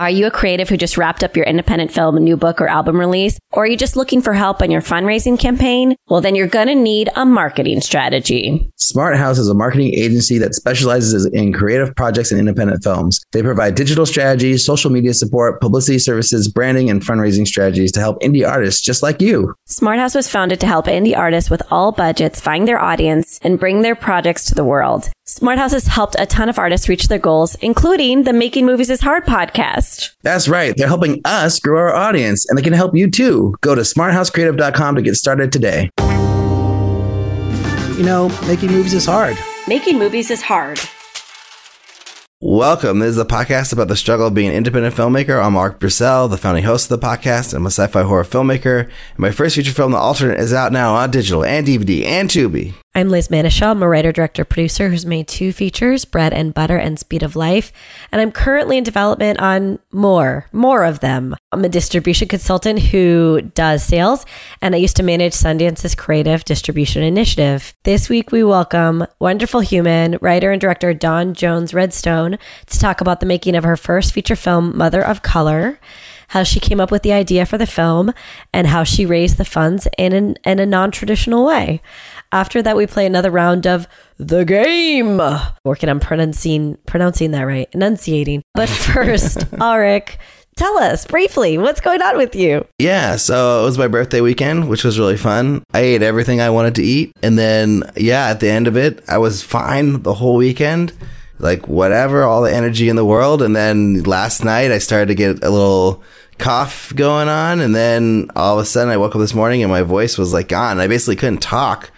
Are you a creative who just wrapped up your independent film, new book, or album release? Or are you just looking for help on your fundraising campaign? Well, then you're going to need a marketing strategy. Smart House is a marketing agency that specializes in creative projects and independent films. They provide digital strategies, social media support, publicity services, branding, and fundraising strategies to help indie artists just like you. Smart House was founded to help indie artists with all budgets find their audience and bring their projects to the world. Smart House has helped a ton of artists reach their goals, including the Making Movies is Hard podcast. That's right. They're helping us grow our audience, and they can help you too. Go to smarthousecreative.com to get started today. You know, making movies is hard. Making movies is hard. Welcome. This is a podcast about the struggle of being an independent filmmaker. I'm Mark Brissell, the founding host of the podcast. I'm a sci-fi horror filmmaker. And my first feature film, The Alternate, is out now on digital and DVD and Tubi. I'm Liz Manashil. I'm a writer, director, producer who's made two features, Bread and Butter and Speed of Life. And I'm currently in development on more, more of them. I'm a distribution consultant who does sales, and I used to manage Sundance's creative distribution initiative. This week, we welcome wonderful human, writer and director Dawn Jones Redstone to talk about the making of her first feature film, Mother of Color how she came up with the idea for the film, and how she raised the funds in, an, in a non traditional way. After that, we play another round of the game. Working on pronouncing pronouncing that right, enunciating. But first, Arik tell us briefly what's going on with you. Yeah, so it was my birthday weekend, which was really fun. I ate everything I wanted to eat, and then yeah, at the end of it, I was fine the whole weekend. Like whatever, all the energy in the world. And then last night I started to get a little cough going on, and then all of a sudden I woke up this morning and my voice was like gone. I basically couldn't talk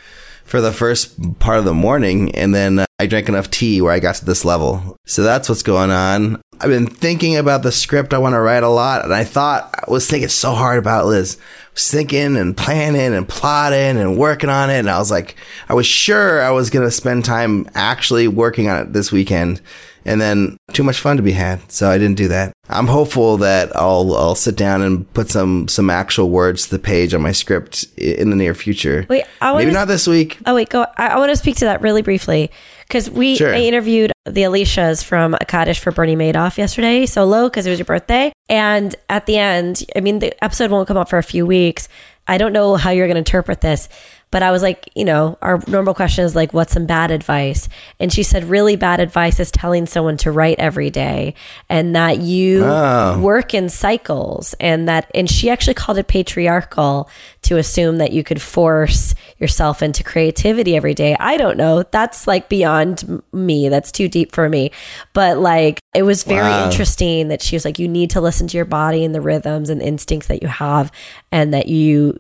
for the first part of the morning, and then uh, I drank enough tea where I got to this level. So that's what's going on. I've been thinking about the script I want to write a lot, and I thought I was thinking so hard about Liz. Thinking and planning and plotting and working on it, and I was like, I was sure I was gonna spend time actually working on it this weekend and then too much fun to be had. So I didn't do that. I'm hopeful that I'll I'll sit down and put some some actual words to the page on my script in the near future. Wait, I maybe not this week. Oh wait, go. I, I want to speak to that really briefly because we Sure. I interviewed the Alicias from A Kaddish for Bernie Madoff yesterday solo because it was your birthday, and at the end, I mean the episode won't come out for a few weeks. I don't know how you're going to interpret this, but I was like, you know, our normal question is like, what's some bad advice? And she said, really bad advice is telling someone to write every day and that you Oh. work in cycles and that, and she actually called it patriarchal to assume that you could force yourself into creativity every day. I don't know. That's like beyond me. That's too deep for me. But like, it was very Wow. interesting that she was like, you need to listen to your body and the rhythms and instincts that you have and that you,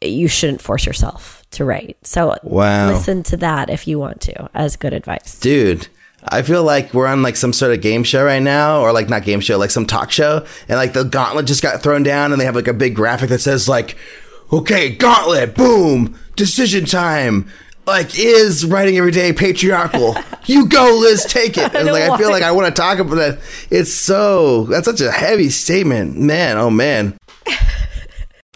you shouldn't force yourself to write. So Wow. listen to that if you want to as good advice. Dude, I feel like we're on like some sort of game show right now, or like not game show, like some talk show, and like the gauntlet just got thrown down, and they have like a big graphic that says like, "Okay, gauntlet, boom, decision time." Like, is writing every day patriarchal? you go, Liz, take it. Don't like, I feel like I want to talk about that. It's so that's such a heavy statement, man. Oh man.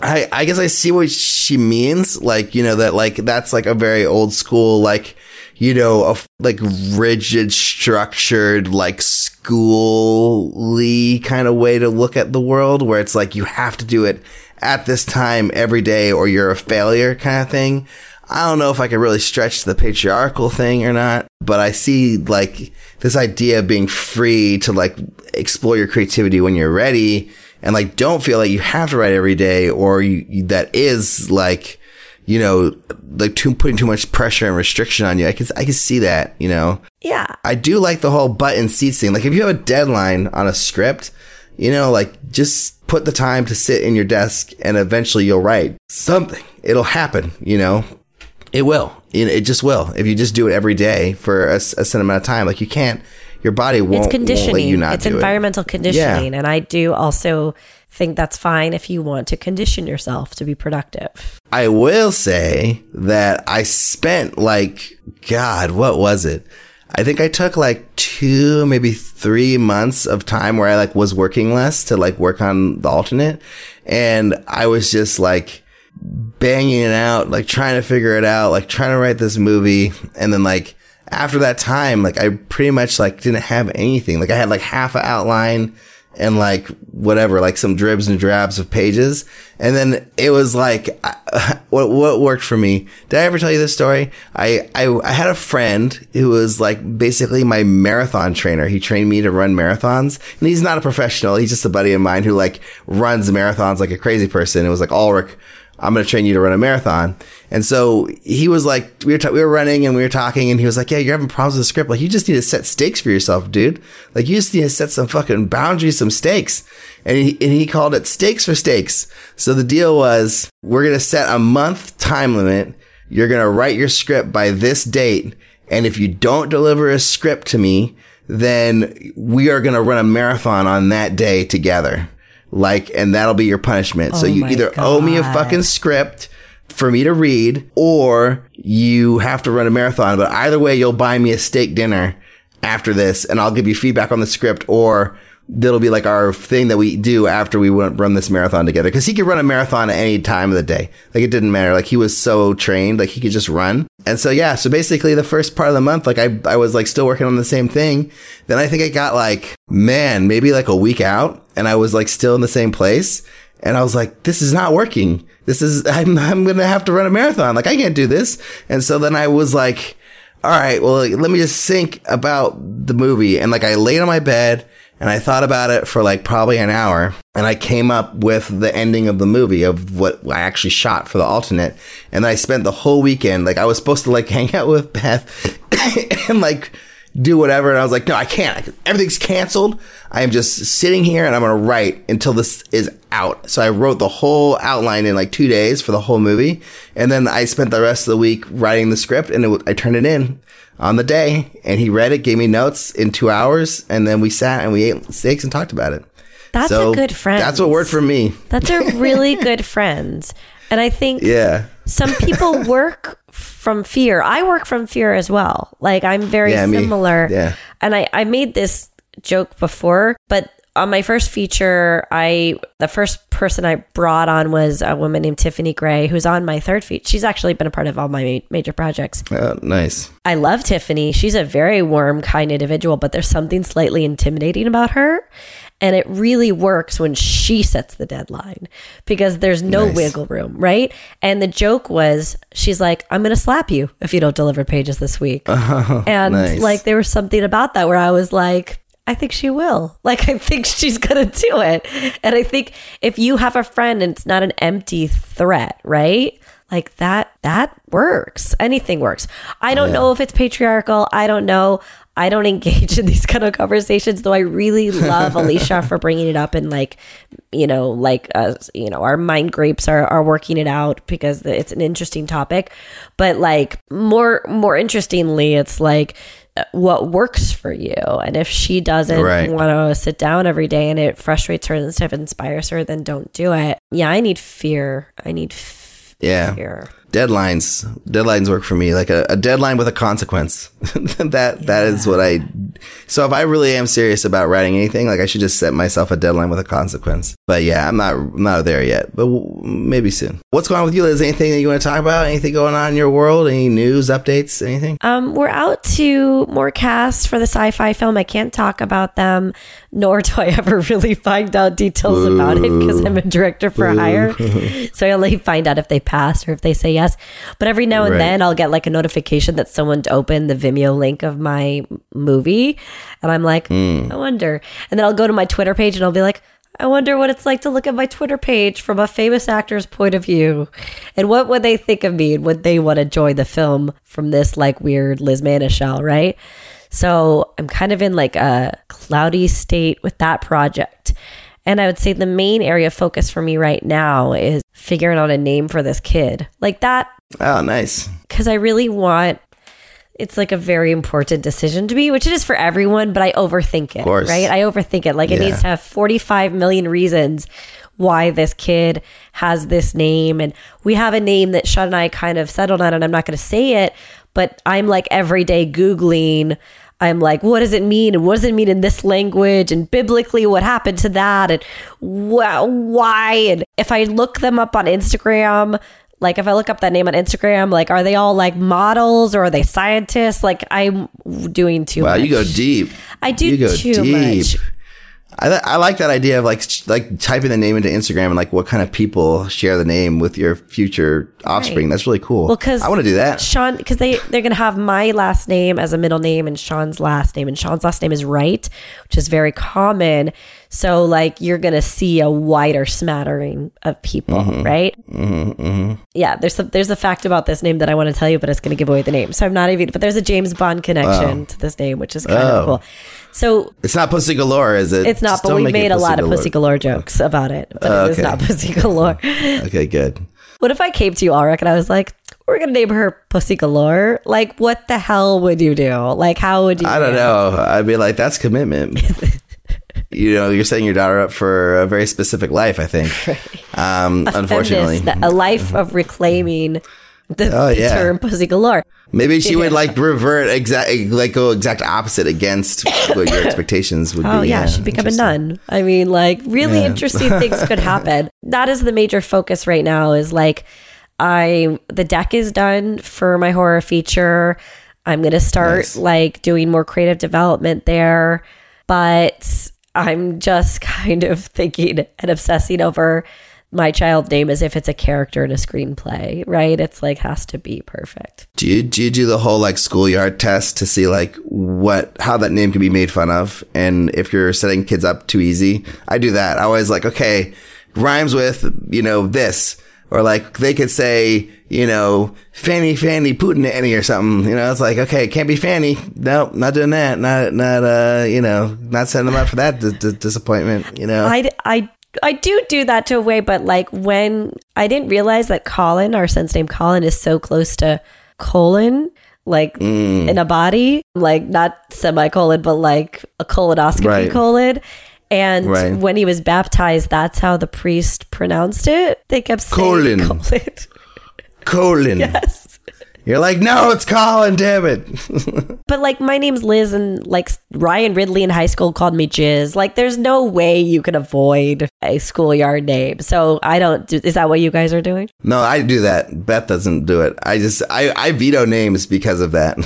I, I guess I see what she means. Like, you know, that like, that's like a very old school, like, you know, a f- like rigid, structured, like schooly kind of way to look at the world where it's like you have to do it at this time every day or you're a failure kind of thing. I don't know if I could really stretch the patriarchal thing or not, but I see like this idea of being free to like explore your creativity when you're ready and like don't feel like you have to write every day or you, that is like you know like too putting too much pressure and restriction on you i can i can see that you know Yeah. i do like the whole button seats thing like if you have a deadline on a script you know like just put the time to sit in your desk and eventually you'll write something it'll happen you know it will. It just will. If you just do it every day for a certain amount of time, like you can't, your body won't, it's won't conditioning. let you not it's do it. environmental conditioning. And I do also think that's fine if you want to condition yourself to be productive. I will say that I spent like, God, what was it? I think I took like two, maybe three months of time where I like was working less to like work on the alternate. And I was just like banging it out, like trying to figure it out, like trying to write this movie. And then like after that time, like I pretty much like didn't have anything. Like I had like half an outline and like whatever, like some dribs and drabs of pages. And then it was like, what, what worked for me? Did I ever tell you this story? I, I, I had a friend who was like basically my marathon trainer. He trained me to run marathons and he's not a professional. He's just a buddy of mine who like runs marathons like a crazy person. It was like, Ulrich, I'm going to train you to run a marathon. And so he was like, we were, t- we were running and we were talking and he was like, yeah, you're having problems with the script. Like, you just need to set stakes for yourself, dude. Like, you just need to set some fucking boundaries, some stakes. And he, and he called it stakes for stakes. So the deal was, we're going to set a month time limit. You're going to write your script by this date. And if you don't deliver a script to me, then we are going to run a marathon on that day together like and that'll be your punishment. So Oh you my either owe me a fucking script for me to read or you have to run a marathon. But either way you'll buy me a steak dinner after this and i'll give you feedback on the script or that'll be like our thing that we do after we run this marathon together because he could run a marathon at any time of the day like it didn't matter like he was so trained like he could just run and so yeah so basically the first part of the month like i, I was like still working on the same thing then i think i got like man maybe like a week out and i was like still in the same place and I was like, this is not working. This is, I'm, I'm going to have to run a marathon. Like, I can't do this. And so then I was like, all right, well, let me just think about the movie. And like, I laid on my bed and I thought about it for like probably an hour. And I came up with the ending of the movie of what I actually shot for the alternate. And I spent the whole weekend, like, I was supposed to like hang out with Beth and like, do whatever. And I was like, no, I can't. Everything's canceled. I am just sitting here and I'm going to write until this is out. So I wrote the whole outline in like two days for the whole movie. And then I spent the rest of the week writing the script and it, I turned it in on the day and he read it, gave me notes in two hours. And then we sat and we ate steaks and talked about it. That's So a good friend. That's what worked for me. That's a really good friend. And I think Yeah. some people work from fear. I work from fear as well. Like I'm very Yeah, me. similar. Yeah. And I, I made this joke before, but on my first feature, I the first person I brought on was a woman named Tiffany Gray, who's on my third feature. She's actually been a part of all my ma- major projects. Oh, nice. I love Tiffany. She's a very warm, kind individual, but there's something slightly intimidating about her. And it really works when she sets the deadline because there's no Nice. wiggle room, right? And the joke was, she's like, I'm going to slap you if you don't deliver pages this week. Oh, and nice. like, there was something about that where I was like, I think she will. Like, I think she's going to do it. And I think if you have a friend and it's not an empty threat, right? Like that, that works. Anything works. I don't know if it's patriarchal. I don't know. I don't engage in these kind of conversations, though I really love Alicia for bringing it up and like, you know, like, uh, you know, our mind grapes are, are working it out because it's an interesting topic. But like more, more interestingly, it's like, uh, what works for you and if she doesn't Right. want to sit down every day and it frustrates her instead of inspires her then don't do it yeah i need fear i need f- Yeah. fear deadlines deadlines work for me. Like a, a deadline with a consequence. That that is what i so if i really am serious about writing anything like i should just set myself a deadline with a consequence. But yeah i'm not I'm not there yet. But w- maybe soon. What's going on with you liz? Anything that you want to talk about? Anything going on in your world? Any news updates anything? Um, we're out to more casts for the sci-fi film. I can't talk about them, nor do I ever really find out details about it because I'm a director for hire. so I only find out if they pass or if they say yes. But every now and Right. then I'll get like a notification that someone opened the Vimeo link of my movie, and I'm like, hmm. I wonder. And then I'll go to my Twitter page and I'll be like. I wonder what it's like to look at my Twitter page from a famous actor's point of view. And what would they think of me? And would they want to join the film from this like weird Liz Manashil, right? So I'm kind of in like a cloudy state with that project. And I would say the main area of focus for me right now is figuring out a name for this kid. Like that oh nice because I really want it's like a very important decision to me, which it is for everyone, but I overthink it. course. Right? I overthink it. Like it Yeah. needs to have 45 million reasons why this kid has this name. And we have a name that Sean and I kind of settled on, and I'm not going to say it, but I'm like every day Googling. I'm like, what does it mean? And what does it mean in this language? And biblically, what happened to that? And wh- why? And if I look them up on Instagram, like if I look up that name on Instagram, like are they all like models or are they scientists? Like I'm doing too Wow, much. you go deep. I do you go too deep. much. I, I like that idea of like like typing the name into Instagram and like what kind of people share the name with your future offspring. That's really cool. Well, because I want to do that. Sean, because they they're gonna have my last name as a middle name and Sean's last name, and Sean's last name is Wright, which is very common. So like you're gonna see a wider smattering of people, Mm-hmm. right? Yeah, there's a, there's a fact about this name that I want to tell you, but it's gonna give away the name. So I'm not even. But there's a James Bond connection to this name, which is kind Oh. of cool. So It's not Pussy Galore, is it? it's not, Just but we made a lot of Pussy Galore jokes about it, but Oh, it is not Pussy Galore. Okay, good. What if I came to you, Ulrich, and I was like, we're gonna name her Pussy Galore? Like, what the hell would you do? Like, how would you? I don't know. I'd be like, that's commitment. you know, you're setting your daughter up for a very specific life. I think. Um, unfortunately, Feminist, a life of reclaiming the, Oh, the yeah. term Pussy Galore. maybe she would like revert exact, like go exact opposite against what your expectations would Oh be. yeah, she'd become a nun. I mean, like really Yeah. interesting things could happen. That is the major focus right now. Is like I the deck is done for my horror feature. I'm gonna start Nice. like doing more creative development there, but I'm just kind of thinking and obsessing over my child name as if it's a character in a screenplay, right? It's like has to be perfect. Do you do you do the whole like schoolyard test to see like what how that name can be made fun of and if you're setting kids up too easy? I do that. I always like okay, rhymes with you know this or like they could say you know Fanny Fanny Putin Annie or something. You know it's like okay, it can't be Fanny. Nope, not doing that. Not not uh you know not setting them up for that d- d- disappointment. You know. I, I, I do do that to a way, but like when I didn't realize that Colin, our son's name Colin, is so close to colon, like Mm. in a body, like not semicolon, but like a colonoscopy Right. colon. And Right. when he was baptized, that's how the priest pronounced it. They kept saying Colon. colon. Colin. yes. You're like no, it's Colin. Damn it. But like my name's Liz and like Ryan Ridley in high school called me Jizz. Like there's no way you can avoid a schoolyard name. So I don't do is that what you guys are doing? No, I do that. Beth doesn't do it. I just I, I veto names because of that.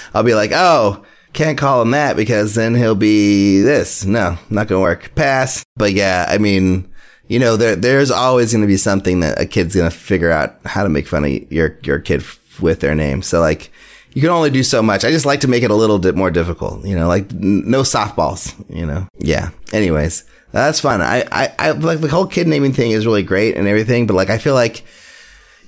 I'll be like, oh, can't call him that because then he'll be this. No, not gonna work. Pass. But yeah, I mean, you know, there there's always gonna be something that a kid's gonna figure out how to make fun of your your kid with their name. So like. You can only do so much. I just like to make it a little bit more difficult, you know, like n- no softballs, you know? Yeah. Anyways, that's fun. I, I, I like the whole kid naming thing is really great and everything, but like, I feel like,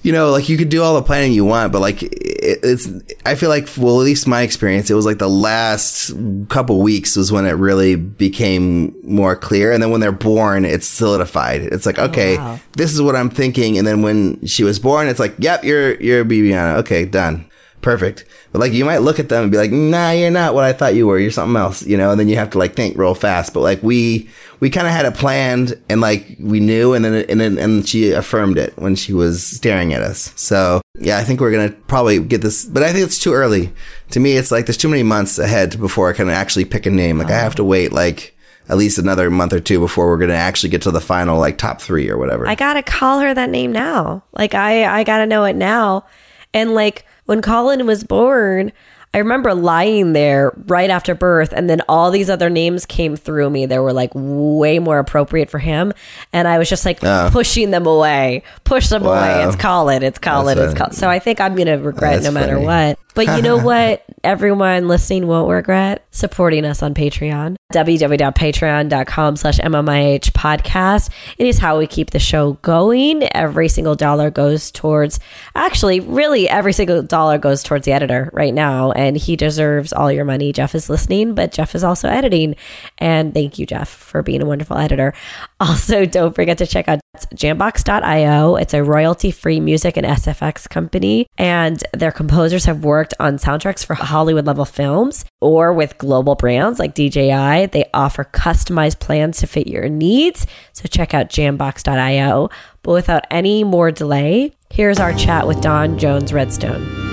you know, like you could do all the planning you want, but like it, it's, I feel like, well, at least my experience, it was like the last couple weeks was when it really became more clear. And then when they're born, it's solidified. It's like, oh, okay, wow. this is what I'm thinking. And then when she was born, it's like, yep, you're, you're Bibiana. Okay, done. Perfect. But like, you might look at them and be like, nah, you're not what I thought you were. You're something else, you know, and then you have to like think real fast. But like, we, we kind of had it planned and like we knew and then, and then, and she affirmed it when she was staring at us. So yeah, I think we're going to probably get this, but I think it's too early. To me, it's like there's too many months ahead before I can actually pick a name. Like I have to wait like at least another month or two before we're going to actually get to the final like top three or whatever. I gotta call her that name now. Like I, I gotta know it now. And like when Colin was born, I remember lying there right after birth, and then all these other names came through me. They were like way more appropriate for him, and I was just like pushing them away, push them away. Wow. It's Colin, it's Colin, That's it's. Colin. So I think I'm gonna regret That's no matter funny. what. But you know what? Everyone listening won't regret supporting us on Patreon. www.patreon.com slash MMIH podcast. It is how we keep the show going. Every single dollar goes towards, actually, really every single dollar goes towards the editor right now. And he deserves all your money. Jeff is listening, but Jeff is also editing. And thank you, Jeff, for being a wonderful editor. Also, don't forget to check out Jambox.io. It's a royalty free music and SFX company, and their composers have worked on soundtracks for Hollywood level films or with global brands like DJI. They offer customized plans to fit your needs. So check out Jambox.io. But without any more delay, here's our chat with Dawn Jones Redstone.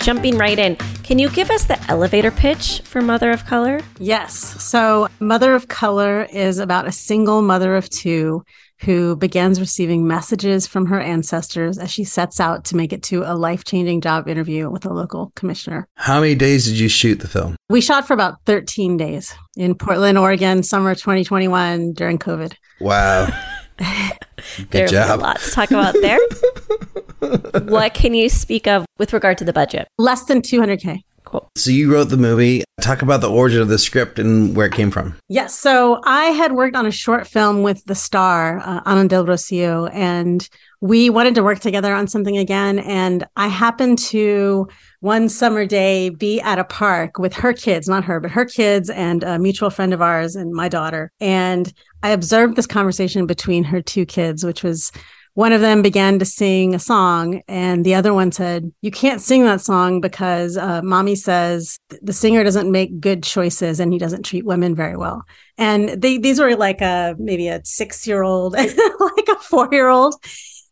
Jumping right in, can you give us the elevator pitch for Mother of Color? Yes. So, Mother of Color is about a single mother of two who begins receiving messages from her ancestors as she sets out to make it to a life changing job interview with a local commissioner. How many days did you shoot the film? We shot for about 13 days in Portland, Oregon, summer 2021 during COVID. Wow. Good There's job. a lot to talk about there. what can you speak of with regard to the budget? Less than 200K. Cool. So you wrote the movie. Talk about the origin of the script and where it came from. Yes. So I had worked on a short film with the star, uh, Ana del Rocio, and we wanted to work together on something again. And I happened to one summer day be at a park with her kids, not her, but her kids and a mutual friend of ours and my daughter. And I observed this conversation between her two kids, which was one of them began to sing a song and the other one said you can't sing that song because uh, mommy says the singer doesn't make good choices and he doesn't treat women very well. And they, these were like a maybe a six year old like a four year old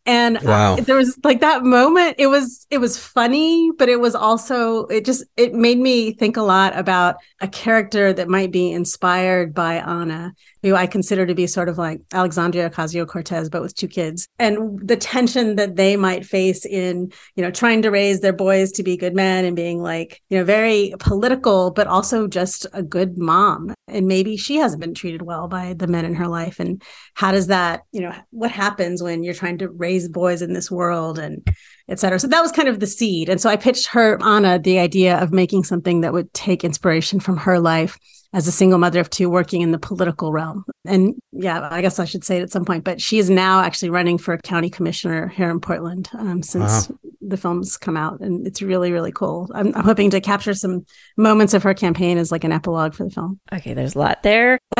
and Wow. uh, there was like that moment it was it was funny but it was also it just it made me think a lot about a character that might be inspired by anna who i consider to be sort of like alexandria ocasio-cortez but with two kids. And the tension that they might face in you know trying to raise their boys to be good men and being like you know very political but also just a good mom. And maybe she hasn't been treated well by the men in her life. And how does that you know what happens when you're trying to raise boys in this world and et cetera? So that was kind of the seed. And so i pitched her anna the idea of making something that would take inspiration from her life as a single mother of two working in the political realm. And yeah i guess i should say it at some point but she is now actually running for county commissioner here in portland um, since the film's come out and it's really really cool. I'm, I'm hoping to capture some moments of her campaign as like an epilogue for the film. Okay, there's a lot there.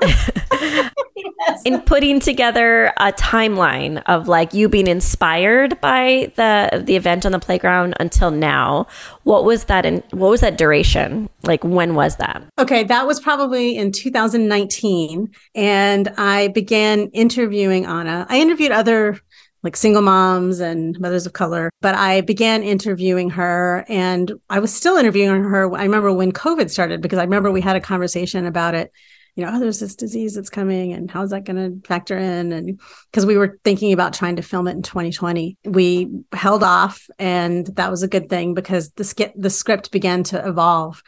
In putting together a timeline of like you being inspired by the the event on the playground until now, what was that in what was that duration? Like when was that? Okay, that was probably in 2019. And I began interviewing Ana. I interviewed other like single moms and mothers of color, but I began interviewing her and I was still interviewing her. I remember when COVID started because I remember we had a conversation about it. You know, oh, there's this disease that's coming, and how's that going to factor in? And because we were thinking about trying to film it in 2020, we held off, and that was a good thing because the sk- the script began to evolve.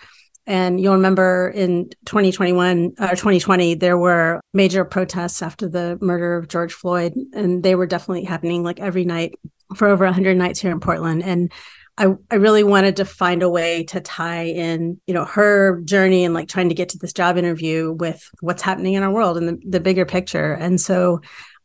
And you'll remember in 2021 or 2020, there were major protests after the murder of George Floyd, and they were definitely happening like every night for over 100 nights here in Portland. And I, I really wanted to find a way to tie in, you know, her journey and like trying to get to this job interview with what's happening in our world and the, the bigger picture. And so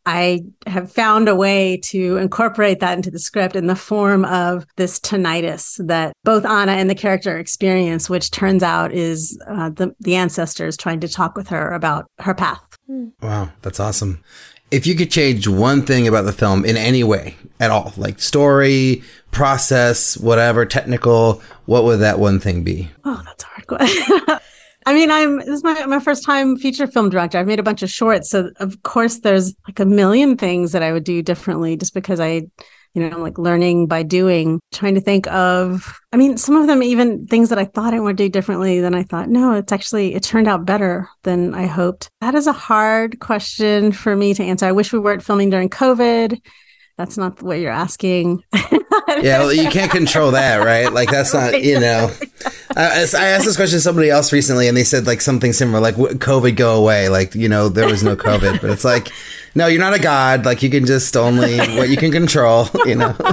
I have found a way to incorporate that into the script in the form of this tinnitus that both Ana and the character experience, which turns out is uh, the, the ancestors trying to talk with her about her path. Wow, that's awesome. If you could change one thing about the film in any way at all, like story, process, whatever, technical, what would that one thing be? Oh, that's a hard question. I mean, I'm this is my, my first time feature film director. I've made a bunch of shorts. So of course there's like a million things that I would do differently just because I, you know, I'm like learning by doing, trying to think of I mean, some of them even things that I thought I would do differently than I thought, no, it's actually it turned out better than I hoped. That is a hard question for me to answer. I wish we weren't filming during COVID. That's not what you're asking. Yeah, well, you can't control that, right? Like that's not, you know. I, I asked this question to somebody else recently, and they said like something similar, like COVID go away? Like you know, there was no COVID, but it's like, no, you're not a god. Like you can just only what you can control, you know.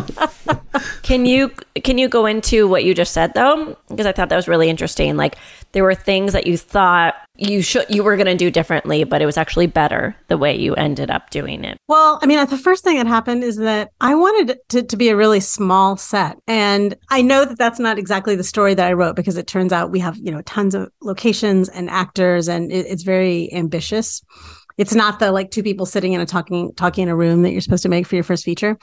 Can you can you go into what you just said though? Because I thought that was really interesting. Like there were things that you thought you should you were going to do differently, but it was actually better the way you ended up doing it. Well, I mean, the first thing that happened is that I wanted to, to be a really small set. And I know that that's not exactly the story that I wrote because it turns out we have, you know, tons of locations and actors and it, it's very ambitious. It's not the like two people sitting in a talking talking in a room that you're supposed to make for your first feature.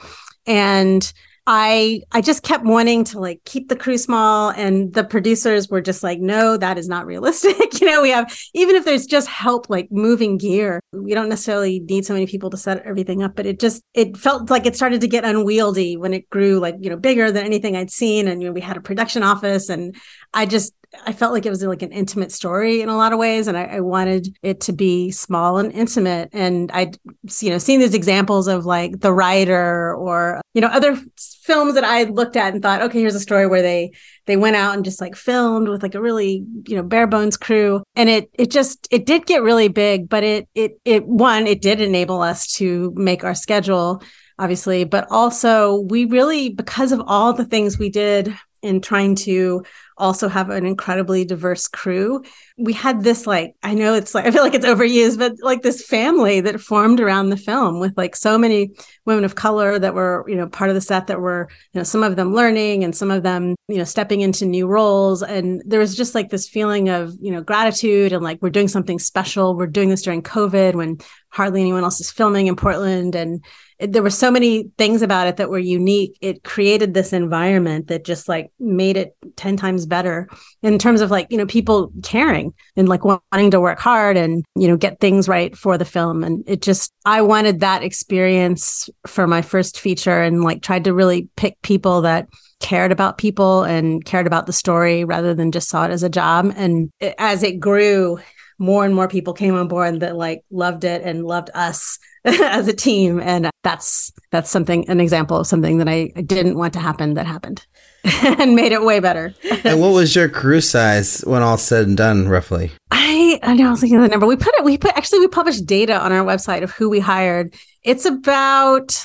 And I I just kept wanting to like keep the crew small and the producers were just like no that is not realistic you know we have even if there's just help like moving gear we don't necessarily need so many people to set everything up but it just it felt like it started to get unwieldy when it grew like you know bigger than anything I'd seen and you know we had a production office and I just I felt like it was like an intimate story in a lot of ways, and I, I, wanted it to be small and intimate. And I'd you know seen these examples of like The Rider or you know other films that I looked at and thought, okay, here's a story where they they went out and just like filmed with like a really you know bare bones crew, and it it just it did get really big, but it it it one it did enable us to make our schedule obviously, but also we really, because of all the things we did in trying to also have an incredibly diverse crew. We had this like I know it's like I feel like it's overused, but like this family that formed around the film with like so many women of color that were, you know, part of the set that were, you know, some of them learning and some of them, you know, stepping into new roles and there was just like this feeling of, you know, gratitude and like we're doing something special. We're doing this during COVID when hardly anyone else is filming in Portland and there were so many things about it that were unique. It created this environment that just like made it 10 times better in terms of like, you know, people caring and like wanting to work hard and, you know, get things right for the film. And it just, I wanted that experience for my first feature and like tried to really pick people that cared about people and cared about the story rather than just saw it as a job. And as it grew, more and more people came on board that like loved it and loved us as a team and that's that's something an example of something that I, didn't want to happen that happened and made it way better and what was your crew size when all said and done roughly i i know i was thinking of the number we put it we put actually we published data on our website of who we hired it's about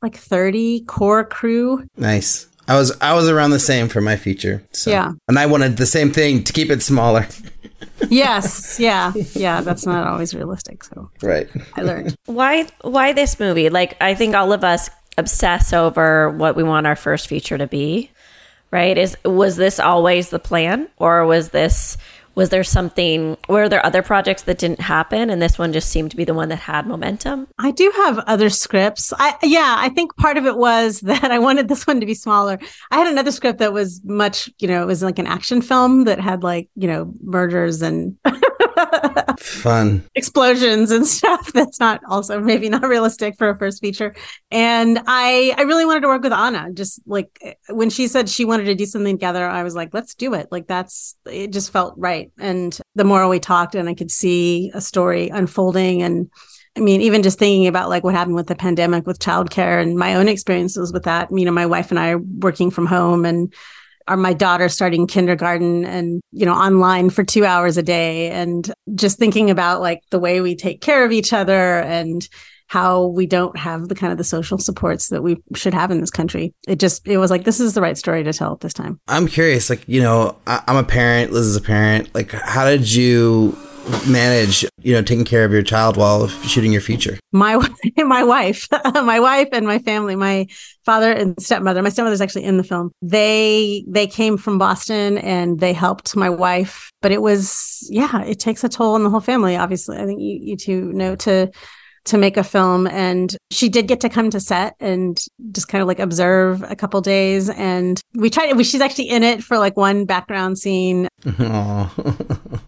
like 30 core crew nice I was I was around the same for my feature. So. Yeah. And I wanted the same thing to keep it smaller. yes. Yeah. Yeah. That's not always realistic. So right. I learned. Why why this movie? Like I think all of us obsess over what we want our first feature to be. Right? Is was this always the plan? Or was this was there something were there other projects that didn't happen? And this one just seemed to be the one that had momentum. I do have other scripts. I yeah i think part of it was that i wanted this one to be smaller. I had another script that was much you know it was like an action film that had like you know murders and fun. Explosions and stuff. That's not also maybe not realistic for a first feature. And i i really wanted to work with anna. Just like when she said she wanted to do something together i was like let's do it. Like that's it just felt right. And the more we talked and i could see a story unfolding and I mean, even just thinking about like what happened with the pandemic with childcare and my own experiences with that, you know, my wife and I working from home and are my daughter starting kindergarten and you know online for 2 hours a day and just thinking about like the way we take care of each other and how we don't have the kind of the social supports that we should have in this country. It just it was like this is the right story to tell at this time. I'm curious, like you know, I, am a parent. Liz is a parent. Like, how did you manage, you know, taking care of your child while shooting your feature? My my wife, my wife, and my family, my father and stepmother. My stepmother's actually in the film. They they came from Boston and they helped my wife. But it was yeah, it takes a toll on the whole family. Obviously, I think you you two know to to make a film. And she did get to come to set and just kind of like observe a couple days. And we tried we, she's actually in it for like one background scene.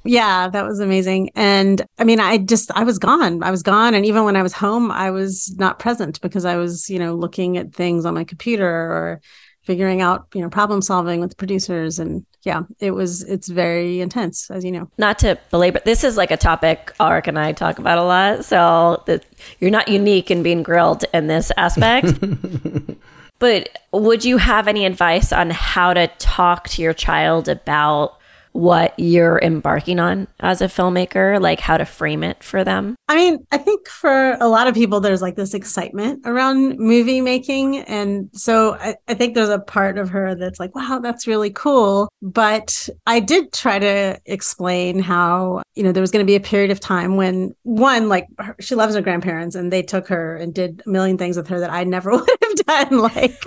Yeah that was amazing. And i mean i just i was gone. I was gone. And even when i was home i was not present because i was you know looking at things on my computer or figuring out you know problem solving with producers and yeah it was it's very intense as you know. Not to belabor this is like a topic Arik and i talk about a lot so that you're not unique in being grilled in this aspect. But would you have any advice on how to talk to your child about what you're embarking on as a filmmaker, like how to frame it for them? I mean, I think for a lot of people, there's like this excitement around movie making. And so I, I think there's a part of her that's like, wow, that's really cool. But I did try to explain how, you know, there was going to be a period of time when one, like her, she loves her grandparents and they took her and did a million things with her that I never would done. Like,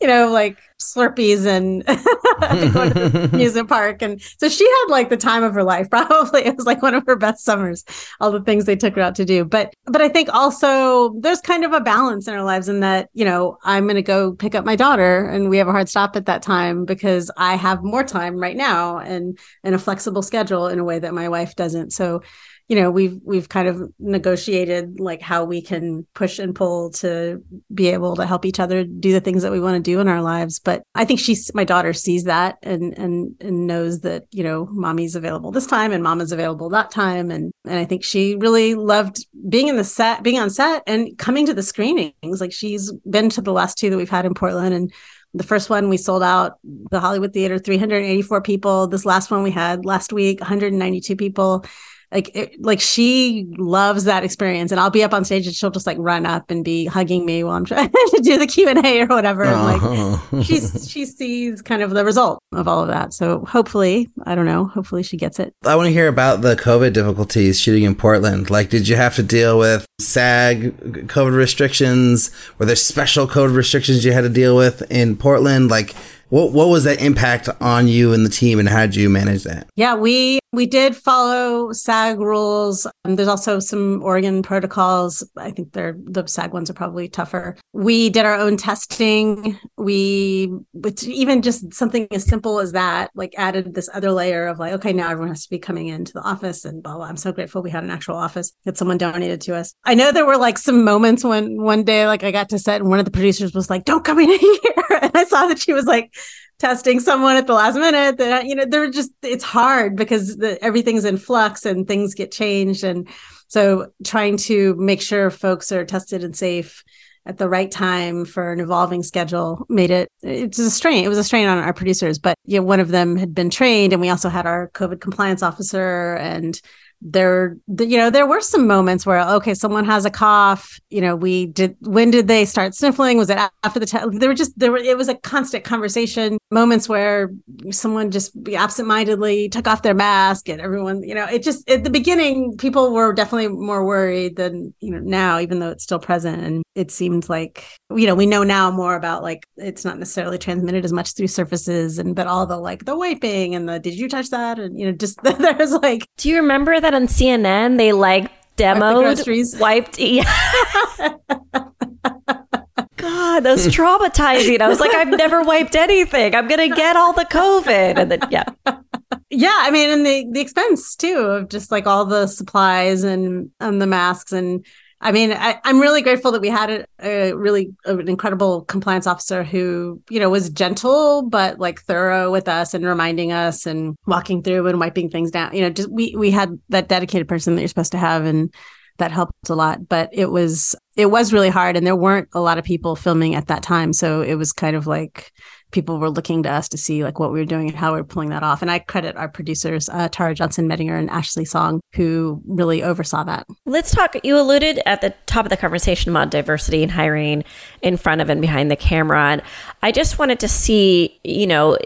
you know, like Slurpees and going to the amusement park. And so she had like the time of her life. Probably it was like one of her best summers, all the things they took her out to do. But, but I think also there's kind of a balance in our lives in that, you know, I'm going to go pick up my daughter and we have a hard stop at that time because I have more time right now and, and a flexible schedule in a way that my wife doesn't. So, you know we've we've kind of negotiated like how we can push and pull to be able to help each other do the things that we want to do in our lives. But i think she's my daughter sees that and and and knows that you know mommy's available this time and mama's available that time. And and i think she really loved being in the set being on set and coming to the screenings. Like she's been to the last two that we've had in portland and the first one we sold out the Hollywood Theater 384 people. This last one we had last week 192 people like it, like she loves that experience and i'll be up on stage and she'll just like run up and be hugging me while i'm trying to do the q&a or whatever and like uh-huh. she's she sees kind of the result of all of that. So hopefully i don't know hopefully she gets it. I want to hear about the covid difficulties shooting in portland. Like did you have to deal with sag covid restrictions? Were there special covid restrictions you had to deal with in portland? Like what what was that impact on you and the team, and how did you manage that? Yeah, we we did follow SAG rules. Um, there's also some Oregon protocols. I think they're the SAG ones are probably tougher. We did our own testing. We which even just something as simple as that, like added this other layer of like, okay, now everyone has to be coming into the office and blah blah. I'm so grateful we had an actual office that someone donated to us. I know there were like some moments when one day like I got to set and one of the producers was like, "Don't come in here," and I saw that she was like testing someone at the last minute that you know they're just it's hard because the, everything's in flux and things get changed. And so trying to make sure folks are tested and safe at the right time for an evolving schedule made it it's a strain it was a strain on our producers. But you know one of them had been trained and we also had our covid compliance officer and there you know there were some moments where okay someone has a cough you know we did when did they start sniffling? Was it after the test there were just there were it was a constant conversation moments where someone just absentmindedly took off their mask and everyone you know it just at the beginning people were definitely more worried than you know now even though it's still present and it seemed like you know we know now more about like it's not necessarily transmitted as much through surfaces and but all the like the wiping and the did you touch that and you know just there's like do you remember that that on CNN? They like demoed wiped. Yeah. God, that's traumatizing. I was like, I've never wiped anything. I'm gonna get all the COVID, and then yeah, yeah. I mean, and the the expense too of just like all the supplies and and the masks and I mean, I, am really grateful that we had a, a really uh, an incredible compliance officer who, you know, was gentle but like thorough with us and reminding us and walking through and wiping things down. You know, just we we had that dedicated person that you're supposed to have, and that helped a lot. But it was it was really hard, and there weren't a lot of people filming at that time, so it was kind of like people were looking to us to see like what we were doing and how we were pulling that off. And I credit our producers, uh, Tara johnson Medinger and Ashley Song, who really oversaw that. Let's talk. You alluded at the top of the conversation about diversity and hiring in front of and behind the camera. And I just wanted to see, you know,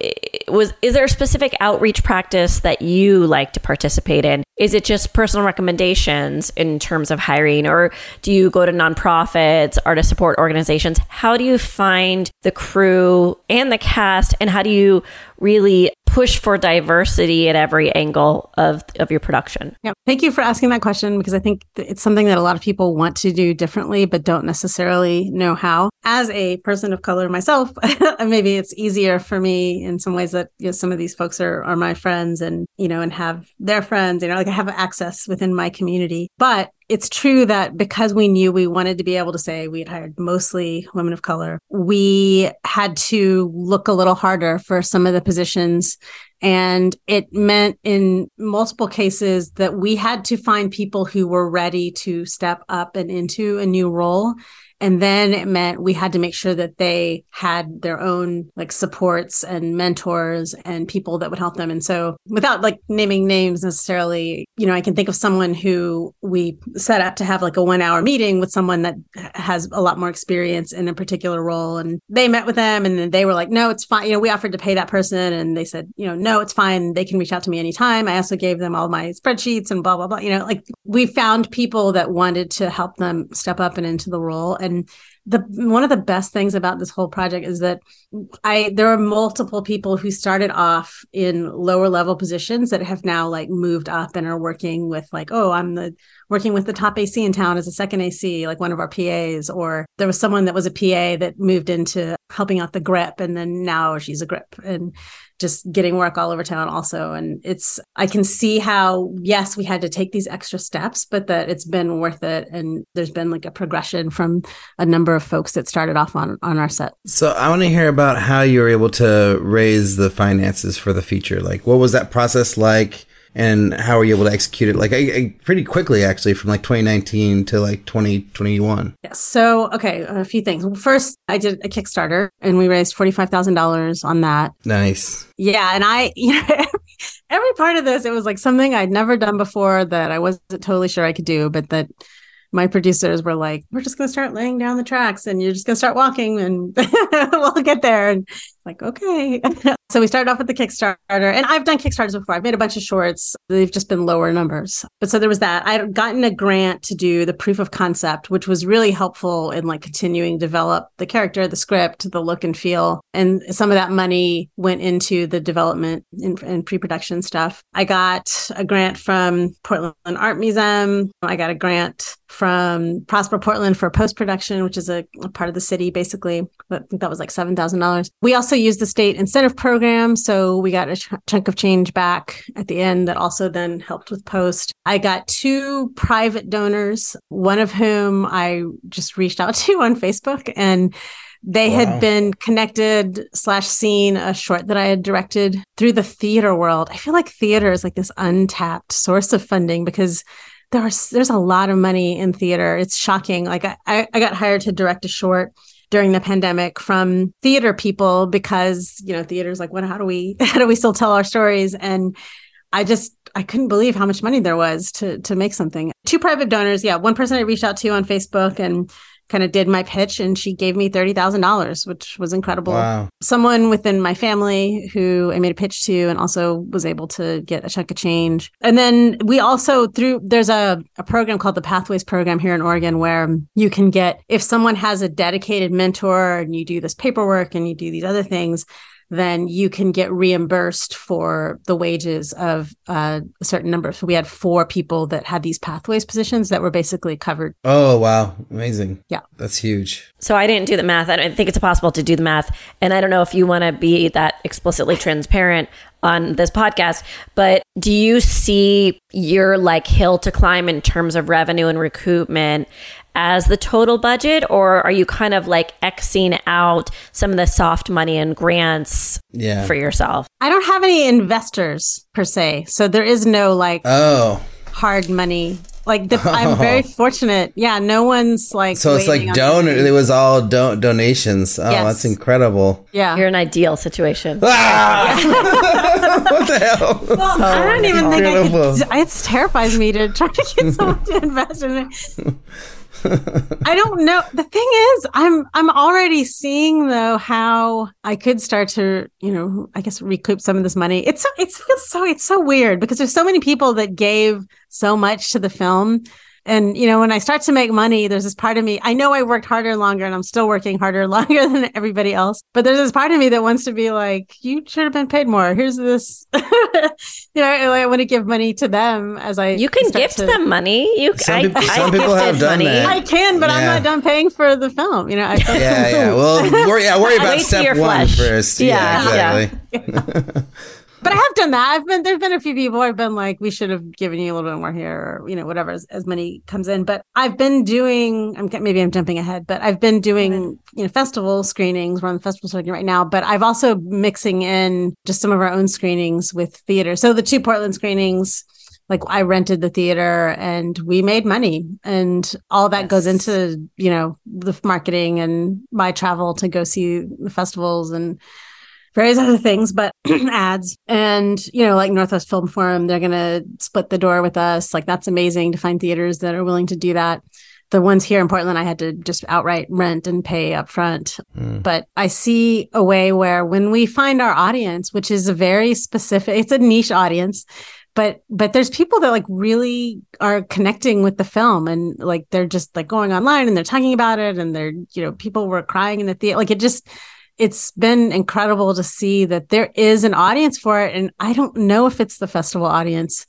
was is there a specific outreach practice that you like to participate in? Is it just personal recommendations in terms of hiring, or do you go to nonprofits, artist support organizations? How do you find the crew and the cast, and how do you really push for diversity at every angle of, of your production? Yeah. Thank you for asking that question because I think it's something that a lot of people want to do differently, but don't necessarily know how. As a person of color myself, maybe it's easier for me in some ways that you know, some of these folks are, are my friends and, you know, and have their friends, you know, like I have access within my community. But it's true that because we knew we wanted to be able to say we had hired mostly women of color, we had to look a little harder for some of the positions. And it meant in multiple cases that we had to find people who were ready to step up and into a new role And then it meant we had to make sure that they had their own like supports and mentors and people that would help them. And so without like naming names necessarily, you know, I can think of someone who we set up to have like a one hour meeting with someone that has a lot more experience in a particular role. And they met with them and then they were like, no, it's fine. You know, we offered to pay that person and they said, you know, no, it's fine. They can reach out to me anytime. I also gave them all my spreadsheets and blah, blah, blah. You know, like we found people that wanted to help them step up and into the role. And the one of the best things about this whole project is that I there are multiple people who started off in lower level positions that have now like moved up and are working with like oh I'm the working with the top AC in town as a second AC like one of our PAs or there was someone that was a PA that moved into helping out the grip and then now she's a grip and just getting work all over town also. And it's i can see how yes we had to take these extra steps but that it's been worth it. And there's been like a progression from a number of folks that started off on on our set. So i want to hear about how you were able to raise the finances for the feature. Like what was that process like and how were you able to execute it? Like I, I, pretty quickly actually from like 2019 to like 2021 yes so okay a few things. First i did a kickstarter and we raised $45000 on that. Nice. Yeah and i you know every, every part of this it was like something i'd never done before that i wasn't totally sure i could do but that my producers were like, we're just going to start laying down the tracks and you're just going to start walking and we'll get there. And like, okay. so we started off with the Kickstarter and I've done Kickstarters before. I've made a bunch of shorts. They've just been lower numbers. But so there was that. I'd gotten a grant to do the proof of concept, which was really helpful in like continuing to develop the character, the script, the look and feel. And some of that money went into the development and, and pre-production stuff. I got a grant from Portland Art Museum. I got a grant from Prosper Portland for post production, which is a, a, part of the city, basically. I think that was like $7,000. We also used the state incentive program. So we got a ch- chunk of change back at the end that also then helped with post. I got two private donors, one of whom I just reached out to on Facebook and they wow. had been connected slash seen a short that I had directed through the theater world. I feel like theater is like this untapped source of funding because there's there's a lot of money in theater. It's shocking. Like I, I got hired to direct a short during the pandemic from theater people because you know theater's like what how do we how do we still tell our stories and I just I couldn't believe how much money there was to to make something. Two private donors, yeah, one person I reached out to on Facebook and kind of did my pitch and she gave me $30,000, which was incredible. Wow. Someone within my family who I made a pitch to and also was able to get a chunk of change. And then we also through there's a, a program called the Pathways program here in Oregon where you can get if someone has a dedicated mentor and you do this paperwork and you do these other things, then you can get reimbursed for the wages of uh, a certain number. So we had four people that had these pathways positions that were basically covered. Oh, wow. Amazing. Yeah. That's huge. So I didn't do the math. I don't think it's possible to do the math. And I don't know if you want to be that explicitly transparent on this podcast, but do you see your like hill to climb in terms of revenue and recoupment as the total budget, or are you kind of like Xing out some of the soft money and grants yeah. for yourself? I don't have any investors per se. So there is no like oh hard money like the, I'm very fortunate. Yeah, no one's like. So it's like donor. It was all do- donations. Oh, yes. that's incredible. Yeah, you're an ideal situation. Ah! what the hell? Well, so I don't even incredible. think I could, it terrifies me to try to get someone to invest in it. I don't know. The thing is, I'm I'm already seeing though how I could start to, you know, I guess recoup some of this money. It's so it's feels so it's so weird because there's so many people that gave so much to the film and, you know, when I start to make money, there's this part of me, I know I worked harder longer and I'm still working harder longer than everybody else. But there's this part of me that wants to be like, you should have been paid more. Here's this, you know, I want to give money to them as I. You can gift to, them money. You some, I, people, some I people have done money. that. I can, but yeah. I'm not done paying for the film. You know, I, yeah, yeah. Well, worry, yeah, worry about step one flesh. first. Yeah, yeah exactly. But I have done that. I've been there's been a few people I've been like, we should have given you a little bit more here, or you know, whatever as, as money comes in. But I've been doing. I'm maybe I'm jumping ahead, but I've been doing you know festival screenings. We're on the festival circuit right now, but I've also mixing in just some of our own screenings with theater. So the two Portland screenings like I rented the theater and we made money and all that yes. goes into, you know, the marketing and my travel to go see the festivals and various other things, but ads and, you know, like Northwest Film Forum, they're going to split the door with us. Like that's amazing to find theaters that are willing to do that the ones here in Portland, I had to just outright rent and pay up front. Mm. But I see a way where when we find our audience, which is a very specific, it's a niche audience, but but there's people that like really are connecting with the film and like they're just like going online and they're talking about it and they're you know people were crying in the theater like it just it's been incredible to see that there is an audience for it and i don't know if it's the festival audience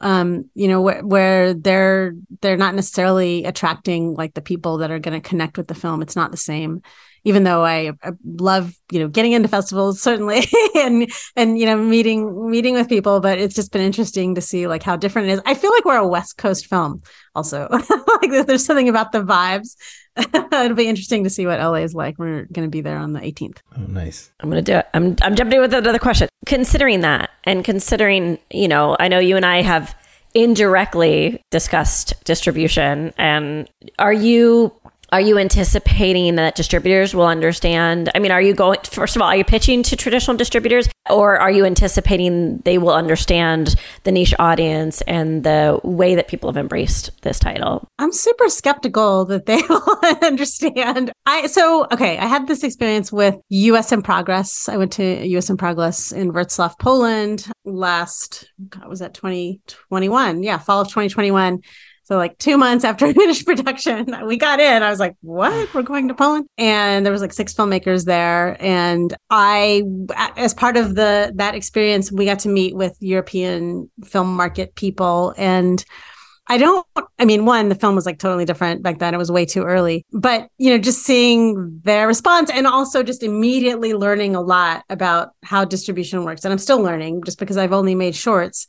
um, you know, where, where they're they're not necessarily attracting like the people that are going to connect with the film. It's not the same. Even though I, I love, you know, getting into festivals certainly, and and you know, meeting meeting with people, but it's just been interesting to see like how different it is. I feel like we're a West Coast film, also. like there's something about the vibes It'll be interesting to see what LA is like. We're going to be there on the 18th. Oh, nice. I'm going to do it. I'm, I'm jumping with another question. Considering that, and considering, you know, I know you and I have indirectly discussed distribution, and are you are you anticipating that distributors will understand? I mean, are you going, first of all, are you pitching to traditional distributors or are you anticipating they will understand the niche audience and the way that people have embraced this title? I'm super skeptical that they will understand. I, so, okay, I had this experience with US in Progress. I went to US in Progress in Wrocław, Poland last, God, was that 2021? Yeah, fall of 2021 so like two months after I finished production, we got in. I was like, what? We're going to Poland. And there was like six filmmakers there. And I, as part of the, that experience, we got to meet with European film market people and I don't, I mean, one, the film was like totally different back then. It was way too early. But, you know, just seeing their response and also just immediately learning a lot about how distribution works. And I'm still learning just because I've only made shorts.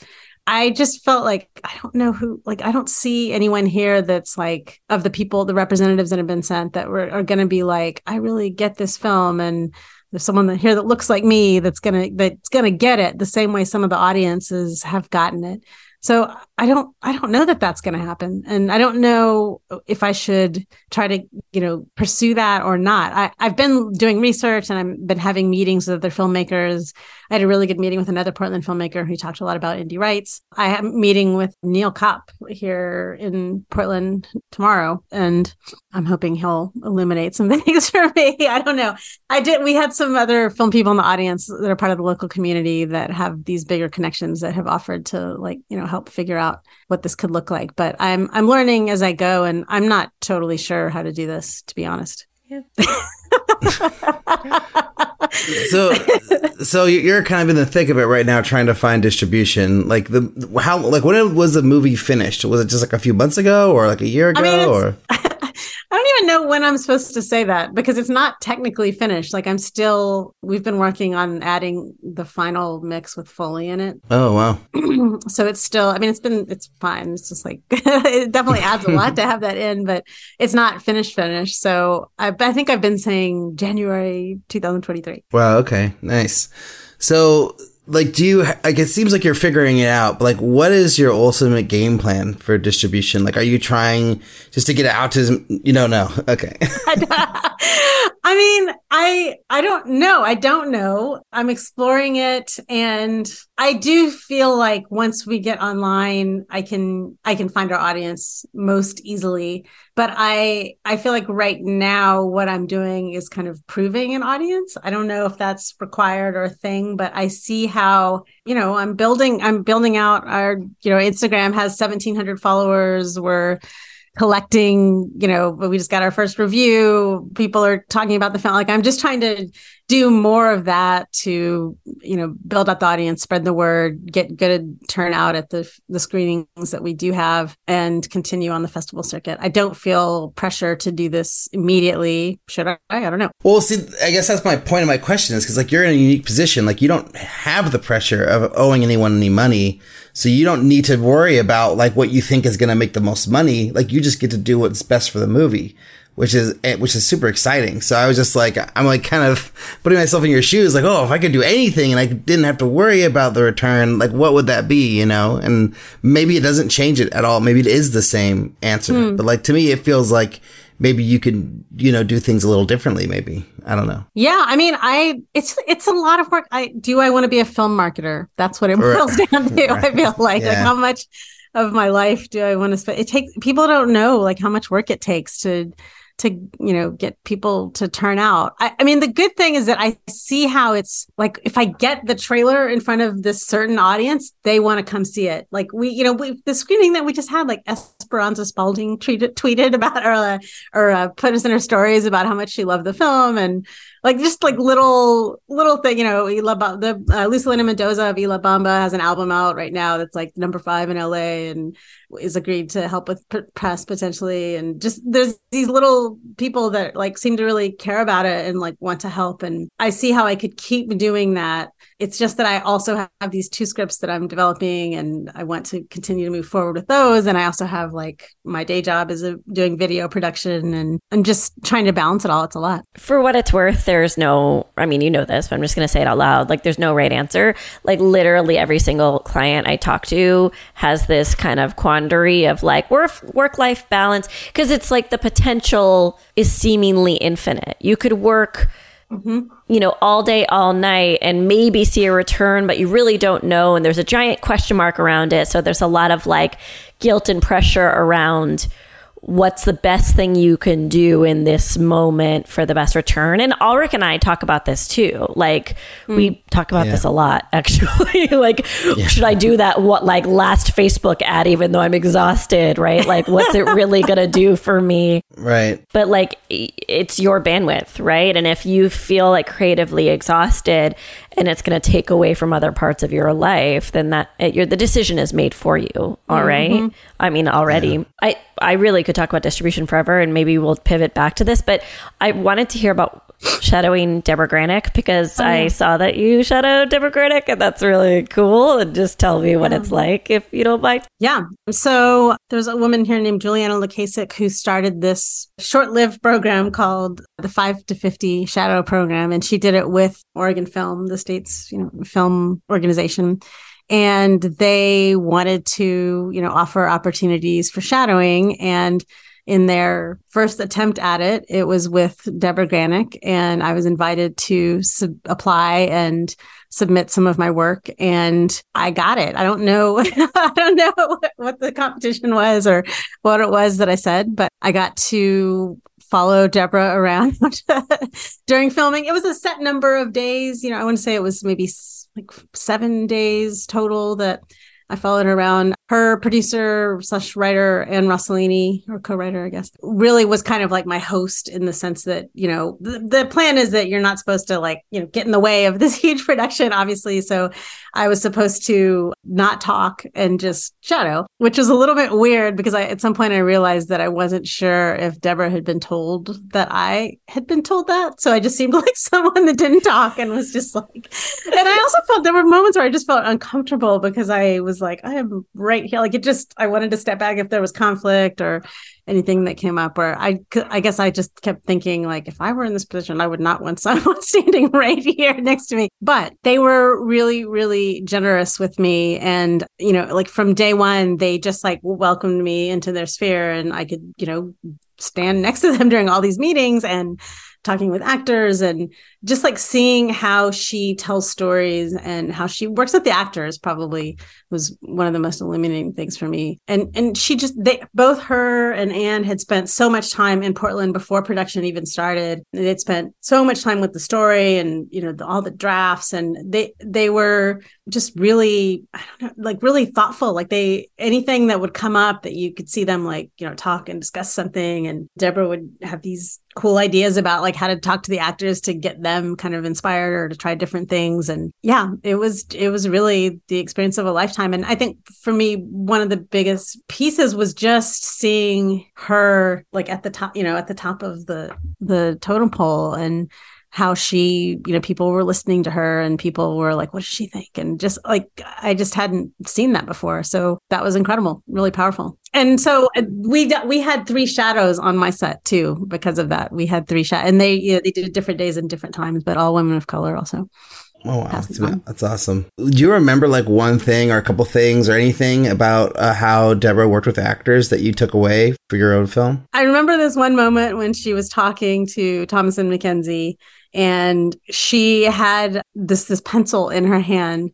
I just felt like I don't know who like I don't see anyone here that's like of the people the representatives that have been sent that were are going to be like I really get this film and there's someone here that looks like me that's going to that's going to get it the same way some of the audiences have gotten it. So I don't I don't know that that's going to happen and I don't know if I should try to you know pursue that or not. I I've been doing research and I've been having meetings with other filmmakers. I had a really good meeting with another Portland filmmaker who talked a lot about indie rights. I have a meeting with Neil Kopp here in Portland tomorrow and I'm hoping he'll illuminate some things for me. I don't know. I did we had some other film people in the audience that are part of the local community that have these bigger connections that have offered to like, you know, help figure out out what this could look like. But I'm I'm learning as I go, and I'm not totally sure how to do this, to be honest. Yeah. so so you're kind of in the thick of it right now trying to find distribution. Like the how like when was the movie finished? Was it just like a few months ago or like a year ago I mean, or even know when I'm supposed to say that because it's not technically finished. Like I'm still we've been working on adding the final mix with Foley in it. Oh wow. so it's still I mean it's been it's fine. It's just like it definitely adds a lot to have that in, but it's not finished finished. So I, I think I've been saying January 2023. Wow, okay. Nice. So like do you like it seems like you're figuring it out but like what is your ultimate game plan for distribution? Like are you trying just to get it out to you know no okay i mean i i don't know. I don't know. I'm exploring it and i do feel like once we get online i can i can find our audience most easily. But i i feel like right now what i'm doing is kind of proving an audience. I don't know if that's required or a thing but i see how you know i'm building i'm building out our you know instagram has 1700 followers. We're collecting you know but we just got our first review. People are talking about the film. Like i'm just trying to do more of that to you know build up the audience spread the word get good turnout at the the screenings that we do have and continue on the festival circuit. I don't feel pressure to do this immediately. Should i? I don't know. Well see i guess that's my point of my question is because like you're in a unique position. Like you don't have the pressure of owing anyone any money. So you don't need to worry about like what you think is going to make the most money. Like you just get to do what's best for the movie which is eh, which is super exciting. So I was just like, I'm like kind of putting myself in your shoes, like, oh, if I could do anything and I didn't have to worry about the return, like, what would that be, you know? And maybe it doesn't change it at all. Maybe it is the same answer, Hmm. but like to me, it feels like maybe you could, you know, do things a little differently. Maybe I don't know. Yeah, I mean, I it's it's a lot of work. I do I want to be a film marketer? That's what it Right. boils down to. I feel like like how much of my life do I want to spend? It takes people don't know like how much work it takes to to you know get people to turn out. I, I mean, the good thing is that I see how it's like if I get the trailer in front of this certain audience, they want to come see it. Like we, you know, we the screening that we just had, like Esperanza Spalding tweeted tweeted about or uh, or uh, put us in her stories about how much she loved the film and like just like little little thing you know ba- the uh, Mendoza of Y La Bamba has an album out right now that's like number five in LA and is agreed to help with press potentially and just there's these little people that like seem to really care about it and like want to help. And I see how I could keep doing that. It's just that I also have these two scripts that I'm developing and I want to continue to move forward with those. And I also have like my day job is a, doing video production and I'm just trying to balance it all. It's a lot. For what it's worth, there's no, I mean, you know this, but I'm just going to say it out loud. Like, there's no right answer. Like, literally every single client I talk to has this kind of quandary of like work work life balance because it's like the potential is seemingly infinite. You could work. Mm-hmm. You know, all day, all night, and maybe see a return, but you really don't know. And there's a giant question mark around it. So there's a lot of like guilt and pressure around what's the best thing you can do in this moment for the best return. And Ulrich and I talk about this too. Like hmm. we talk about this a lot actually. like should I do that what like last Facebook ad even though I'm exhausted, right? Like what's it really going to do for me? Right. But like it's your bandwidth, right? And if you feel like creatively exhausted and it's going to take away from other parts of your life, then that it, your the decision is made for you. All right. Mm-hmm. I mean, already. I I really could talk about distribution forever, and maybe we'll pivot back to this. But I wanted to hear about shadowing Deborah Granik because oh, I saw that you shadowed Deborah Granik, and that's really cool. And just tell me what it's like if you don't mind. Yeah. So there's a woman here named Juliana Lukasik who started this short-lived program called the 5 to 50 Shadow Program and she did it with Oregon Film, the state's, you know, film organization. And they wanted to, you know, offer opportunities for shadowing and in their first attempt at it, it was with Deborah Granik, and I was invited to sub- apply and submit some of my work, and I got it. I don't know, I don't know what, what the competition was or what it was that I said, but I got to follow Deborah around during filming. It was a set number of days. You know, I want to say it was maybe like seven days total that I followed her around. Her producer slash writer, Anne Rosellini, or co-writer, I guess, really was kind of like my host in the sense that, you know, the, the plan is that you're not supposed to like, you know, get in the way of this huge production, obviously. So I was supposed to not talk and just shadow, which was a little bit weird because I at some point I realized that I wasn't sure if Deborah had been told that I had been told that. So I just seemed like someone that didn't talk and was just like and I also felt there were moments where I just felt uncomfortable because I was like, I am right here. Like it just I wanted to step back if there was conflict or anything that came up where I I guess I just kept thinking like if I were in this position I would not want someone standing right here next to me but they were really really generous with me and you know like from day 1 they just like welcomed me into their sphere and I could you know stand next to them during all these meetings and talking with actors and just like seeing how she tells stories and how she works with the actors probably was one of the most illuminating things for me. And and she just they both her and Anne had spent so much time in Portland before production even started. They'd spent so much time with the story and you know the, all the drafts and they they were just really I don't know like really thoughtful. Like they anything that would come up that you could see them like you know talk and discuss something and Deborah would have these cool ideas about like how to talk to the actors to get them kind of inspired or to try different things. And yeah it was it was really the experience of a lifetime. And i think for me one of the biggest pieces was just seeing her like at the top you know at the top of the the totem pole. And how she, you know, people were listening to her and people were like, what does she think? And just like, I just hadn't seen that before. So that was incredible, really powerful. And so uh, we we had three shadows on my set too because of that. We had three shadows, and they you know, they did different days and different times, but all women of color also. Oh wow, that's, that's, awesome. Do you remember like one thing or a couple things or anything about uh, how Deborah worked with actors that you took away for your own film? I remember this one moment when she was talking to Thomasin McKenzie, and she had this this pencil in her hand,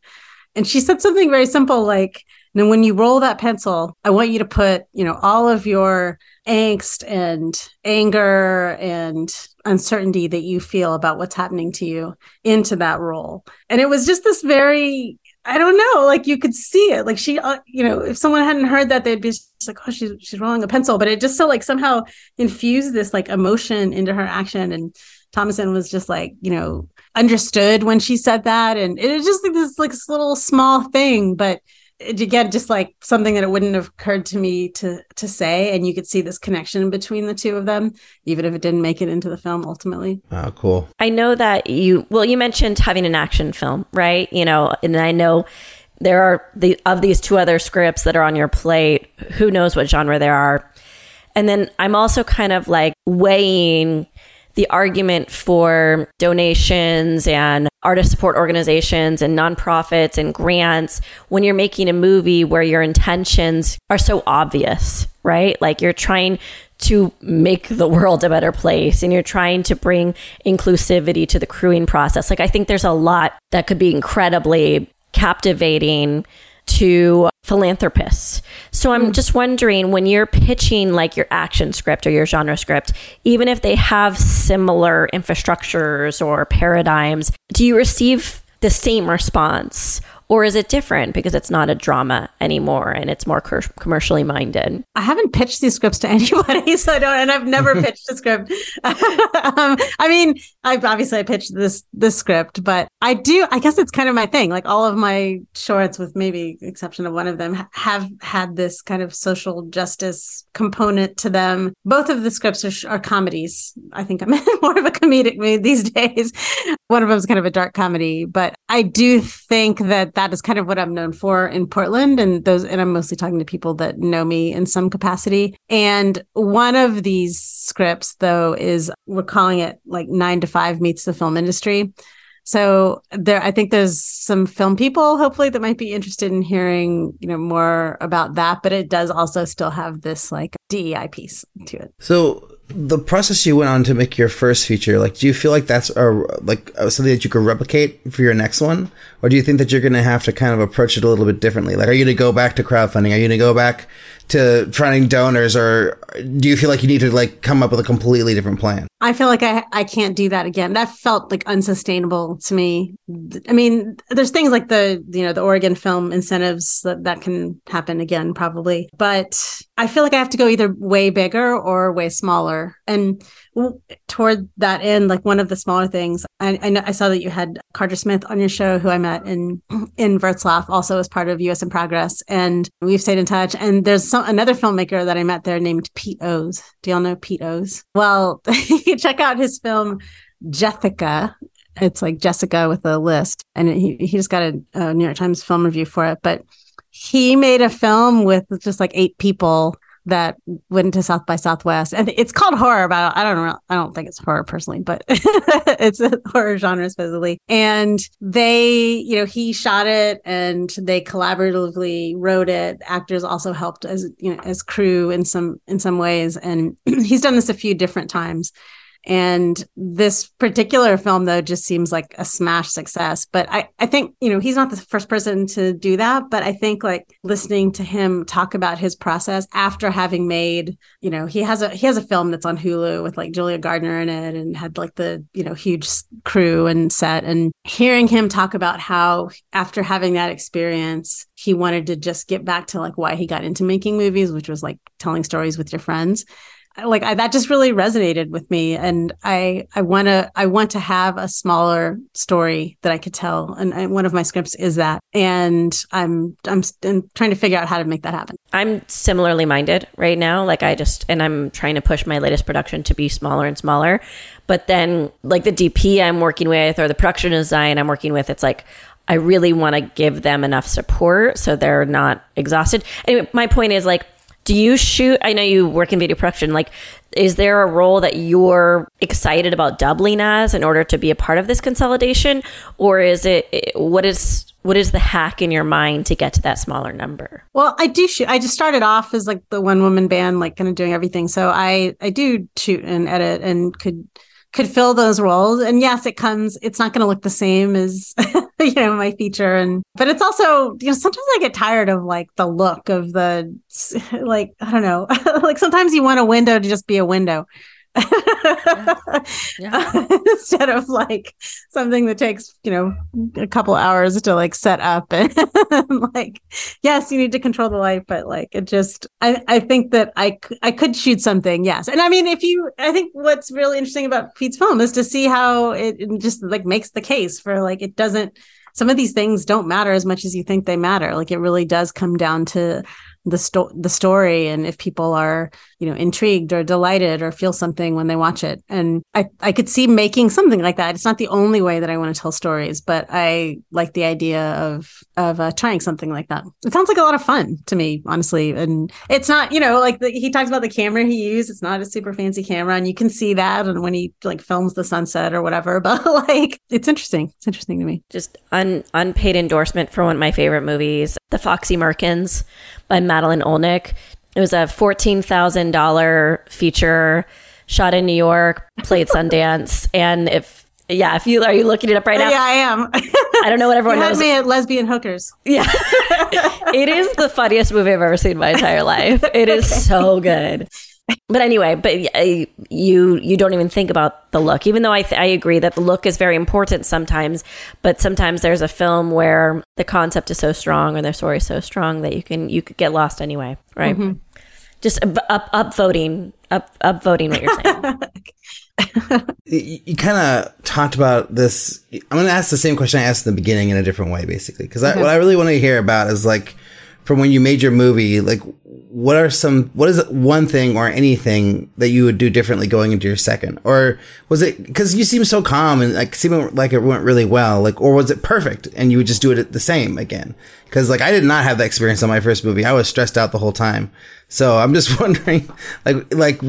and she said something very simple like, "Now, when you roll that pencil, I want you to put you know all of your angst and anger and uncertainty that you feel about what's happening to you into that roll And it was just this very I don't know, like you could see it. Like she, uh, you know, if someone hadn't heard that, they'd be like, "Oh, she's she's rolling a pencil." But it just so like somehow infused this like emotion into her action. And Thomasin was just like, you know, understood when she said that, and it was just like this like this little small thing, but again just like something that it wouldn't have occurred to me to to say. And you could see this connection between the two of them even if it didn't make it into the film ultimately. Oh cool. I know that you well you mentioned having an action film right? You know and i know there are the of these two other scripts that are on your plate who knows what genre there are. And then i'm also kind of like weighing the argument for donations and artist support organizations and nonprofits and grants when you're making a movie where your intentions are so obvious, right? Like you're trying to make the world a better place and you're trying to bring inclusivity to the crewing process. Like I think there's a lot that could be incredibly captivating to philanthropists. So I'm hmm. just wondering when you're pitching like your action script or your genre script, even if they have similar infrastructures or paradigms, do you receive the same response or is it different because it's not a drama anymore and it's more cur- commercially minded? I haven't pitched these scripts to anybody, so I don't, and I've never pitched a script. um, I mean, I've obviously I pitched this this script, but I do. I guess it's kind of my thing. Like all of my shorts, with maybe exception of one of them, have had this kind of social justice component to them. Both of the scripts are, are comedies. I think I'm more of a comedic mood these days. One of them is kind of a dark comedy, but I do think that that is kind of what I'm known for in Portland. And those, and I'm mostly talking to people that know me in some capacity. And one of these scripts, though, is we're calling it like nine to five meets the film industry. So there, I think there's some film people, hopefully, that might be interested in hearing, you know, more about that. But it does also still have this like DEI piece to it. So the process you went on to make your first feature, like, do you feel like that's a like uh, something that you could replicate for your next one, or do you think that you're going to have to kind of approach it a little bit differently? Like, are you going to go back to crowdfunding? Are you going to go back to finding donors, or do you feel like you need to like come up with a completely different plan? I feel like I I can't do that again. That felt like unsustainable to me. I mean, there's things like the you know the Oregon film incentives that that can happen again probably, but I feel like I have to go either way bigger or way smaller. And toward that end, like one of the smaller things, I, I, know, I saw that you had Carter Smith on your show, who I met in in Wrocław, also as part of U.S. in Progress, and we've stayed in touch. And there's some, another filmmaker that I met there named Pete Ohs. Do y'all know Pete Ohs? Well, you check out his film Jethica. It's like Jessica with a list, and he he just got a, a New York Times film review for it, but he made a film with just like eight people that went to South by Southwest, and it's called horror. But I don't know. I don't think it's horror personally, but it's a horror genre supposedly. And they, you know, he shot it, and they collaboratively wrote it. Actors also helped as you know as crew in some in some ways, and he's done this a few different times. And this particular film, though, just seems like a smash success. But I, I think, you know, he's not the first person to do that. But I think like listening to him talk about his process after having made, you know, he has a he has a film that's on Hulu with like Julia Garner in it and had like the, you know, huge crew and set. And hearing him talk about how after having that experience, he wanted to just get back to like why he got into making movies, which was like telling stories with your friends like I, that just really resonated with me and i i want to i want to have a smaller story that i could tell and, and one of my scripts is that and i'm i'm, I'm trying to figure out how to make that happen I'm similarly minded right now. Like I just and I'm trying to push my latest production to be smaller and smaller. But then like the DP I'm working with or the production design I'm working with, it's like I really want to give them enough support so they're not exhausted. Anyway, my point is like do you shoot I know you work in video production like is there a role that you're excited about doubling as in order to be a part of this consolidation or is it what is what is the hack in your mind to get to that smaller number? Well, I do shoot. I just started off as like the one woman band, like kind of doing everything. So I I do shoot and edit and could could fill those roles. And yes, it comes. It's not going to look the same as you know my feature, and but it's also you know sometimes I get tired of like the look of the like I don't know like sometimes you want a window to just be a window yeah. Yeah. instead of like something that takes you know a couple hours to like set up and like yes you need to control the light but like it just i i think that i i could shoot something yes and i mean if you i think what's really interesting about pete's film is to see how it just like makes the case for like it doesn't some of these things don't matter as much as you think they matter like it really does come down to the sto- the story and if people are you know intrigued or delighted or feel something when they watch it. And i i could see making something like that. It's not the only way that i want to tell stories but i like the idea of of uh, trying something like that. It sounds like a lot of fun to me honestly. And it's not you know like the, he talks about the camera he used. It's not a super fancy camera and you can see that and when he like films the sunset or whatever but like it's interesting. It's interesting to me. Just un, unpaid endorsement for one of my favorite movies the foxy merkins by Madeline Olnek. It was a $14,000 feature shot in New York, played Sundance. and if, yeah, if you are you looking it up right oh, now? Yeah, I am. I don't know what everyone you knows. me at lesbian hookers. Yeah. it is the funniest movie I've ever seen in my entire life. It is okay. so good but anyway, but you you don't even think about the look, even though I th- I agree that the look is very important sometimes. But sometimes there's a film where the concept is so strong or the story is so strong that you can you could get lost anyway, right? Mm-hmm. Just up up voting up up voting what you're saying. you, you kind of talked about this. I'm going to ask the same question I asked in the beginning in a different way, basically, because what I really want to hear about is like from when you made your movie, like what are some what is one thing or anything that you would do differently going into your second? Or was it because you seem so calm and like seem like it went really well like or was it perfect and you would just do it the same again? Because like i did not have that experience on my first movie. I was stressed out the whole time. So i'm just wondering like like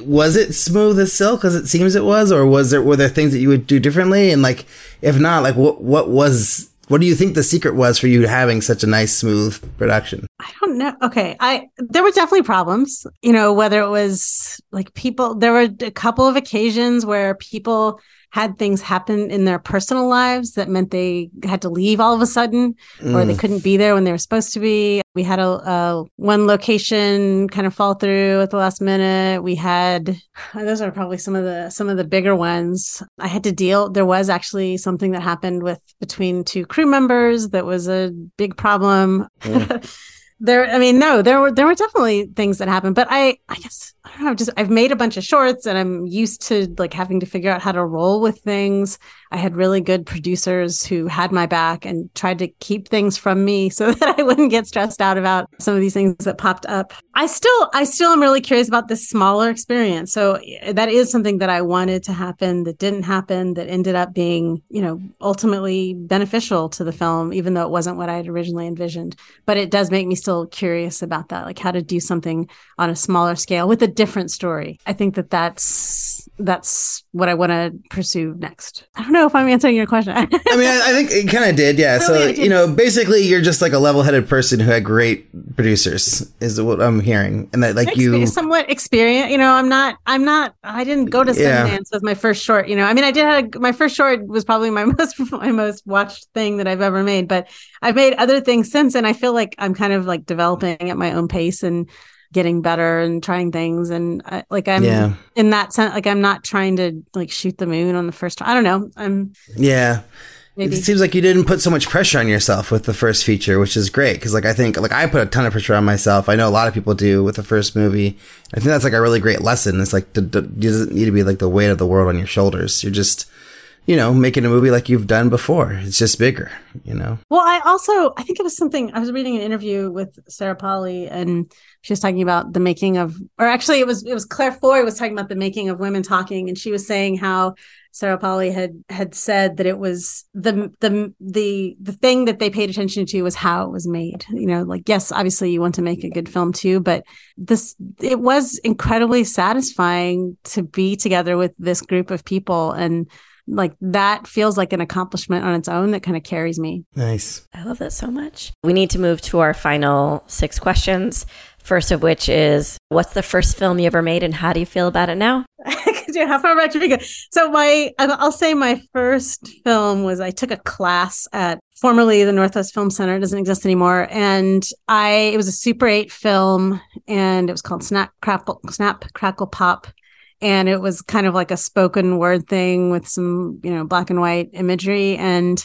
was it smooth as silk as it seems it was? Or was there were there things that you would do differently? And like if not like what what was what do you think the secret was for you having such a nice, smooth production? I don't know. Okay. I, there were definitely problems, you know, whether it was like people, there were a couple of occasions where people had things happen in their personal lives that meant they had to leave all of a sudden mm. or they mm. couldn't be there when they were supposed to be. We had a, a, one location kind of fall through at the last minute. We had those are probably some of the some of the bigger ones. I had to deal there was actually something that happened with between two crew members that was a big problem. Mm. there i mean no there were there were definitely things that happened but i i guess i don't know just i've made a bunch of shorts and i'm used to like having to figure out how to roll with things I had really good producers who had my back and tried to keep things from me so that I wouldn't get stressed out about some of these things that popped up. I still, I still am really curious about this smaller experience. So eh, that is something that I wanted to happen that didn't happen, that ended up being, you know, ultimately beneficial to the film, even though it wasn't what I had originally envisioned. But it does make me still curious about that, like how to do something on a smaller scale with a different story. I think that that's, that's what I want to pursue next. I don't know if I'm answering your question. I mean, I, I, think it kind of did, yeah. so, yeah, you know, basically, you're just like a level-headed person who had great producers, is what I'm hearing, and that like you somewhat experienced. You know, I'm not, I'm not, I didn't go to Sundance yeah. with my first short. You know, I mean, I did have my first short was probably my most my most watched thing that I've ever made, but I've made other things since, and I feel like I'm kind of like developing at my own pace and getting better and trying things and I, like i'm yeah. in that sense like i'm not trying to like shoot the moon on the first i don't know i'm yeah maybe. It seems like you didn't put so much pressure on yourself with the first feature, which is great. Cause like I think like I put a ton of pressure on myself. I know a lot of people do with the first movie. I think that's like a really great lesson. It's like, it doesn't need to be like the weight of the world on your shoulders. You're just, you know, making a movie like you've done before. It's just bigger, you know? Well, I also, I think it was something, I was reading an interview with Sarah Polley and she was talking about the making of, or actually it was, it was Claire Foy was talking about the making of women talking. And she was saying how Sarah Polley had had said that it was the the the the thing that they paid attention to was how it was made. You know, like yes, obviously you want to make a good film too, but this it was incredibly satisfying to be together with this group of people and like that feels like an accomplishment on its own that kind of carries me. Nice. I love that so much. We need to move to our final six questions. First of which is, what's the first film you ever made, and how do you feel about it now? how far back do we go? So my, I'll say my first film was I took a class at formerly the Northwest Film Center. It doesn't exist anymore, and I it was a Super Eight film, and it was called Snap Crackle Snap Crackle Pop and it was kind of like a spoken word thing with some you know black and white imagery. And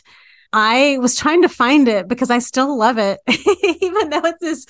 i was trying to find it because i still love it even though it's this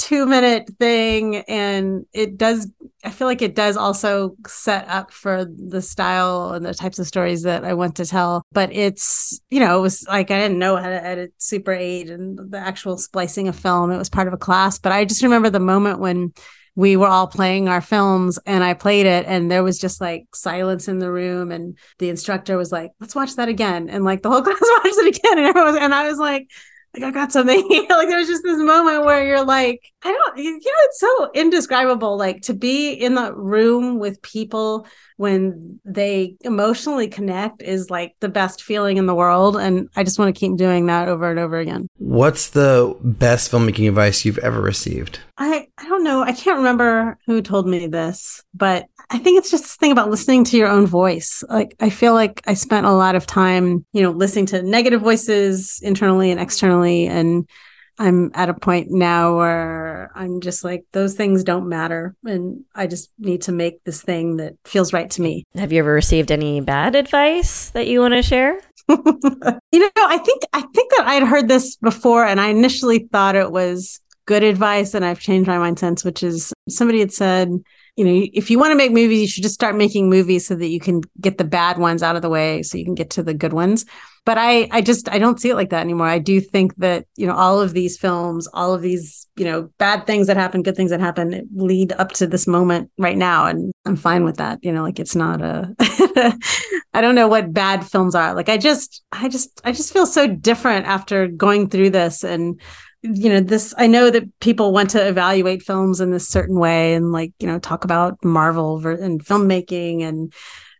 two minute thing. And it does i feel like it does also set up for the style and the types of stories that i want to tell. But it's you know it was like i didn't know how to edit super 8 and the actual splicing of film. It was part of a class. But i just remember the moment when we were all playing our films and I played it and there was just like silence in the room and the instructor was like, let's watch that again. And like the whole class watched it again and everyone was, and I was like, like I got something. like there was just this moment where you're like, I don't, you know, it's so indescribable. Like to be in the room with people when they emotionally connect is like the best feeling in the world. And I just want to keep doing that over and over again. What's the best filmmaking advice you've ever received? I, I don't know. I can't remember who told me this, but I think it's just this thing about listening to your own voice. Like I feel like I spent a lot of time, you know, listening to negative voices internally and externally and I'm at a point now where I'm just like, those things don't matter. And I just need to make this thing that feels right to me. Have you ever received any bad advice that you want to share? you know, I think I think that I had heard this before and I initially thought it was good advice and I've changed my mind since, which is somebody had said, you know, if you want to make movies, you should just start making movies so that you can get the bad ones out of the way so you can get to the good ones but I I just I don't see it like that anymore. I do think that you know all of these films, all of these you know bad things that happen, good things that happen, lead up to this moment right now, and I'm fine with that. You know, like it's not a I don't know what bad films are. Like I just I just I just feel so different after going through this and you know this i know that people want to evaluate films in this certain way and like you know talk about marvel and filmmaking and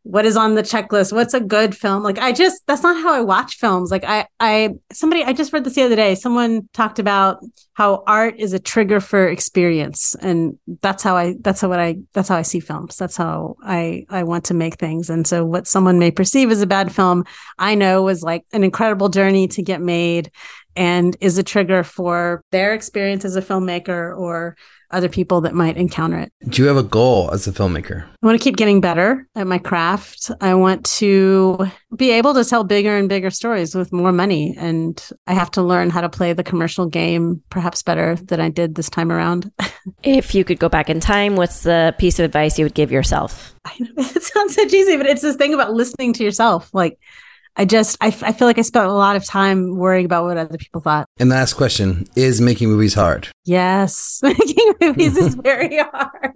what is on the checklist what's a good film? Like i just that's not how i watch films. Like i i somebody i just read this the other day. Someone talked about how art is a trigger for experience. And that's how i that's how what i that's how i see films. That's how i i want to make things. And so what someone may perceive as a bad film i know was like an incredible journey to get made and is a trigger for their experience as a filmmaker or other people that might encounter it. Do you have a goal as a filmmaker? I want to keep getting better at my craft. I want to be able to tell bigger and bigger stories with more money. And I have to learn how to play the commercial game perhaps better than I did this time around. if you could go back in time, what's the piece of advice you would give yourself? it sounds so cheesy, but it's this thing about listening to yourself. Like, I just I, I feel like I spent a lot of time worrying about what other people thought. And the last question is making movies hard? Yes, making movies is very hard.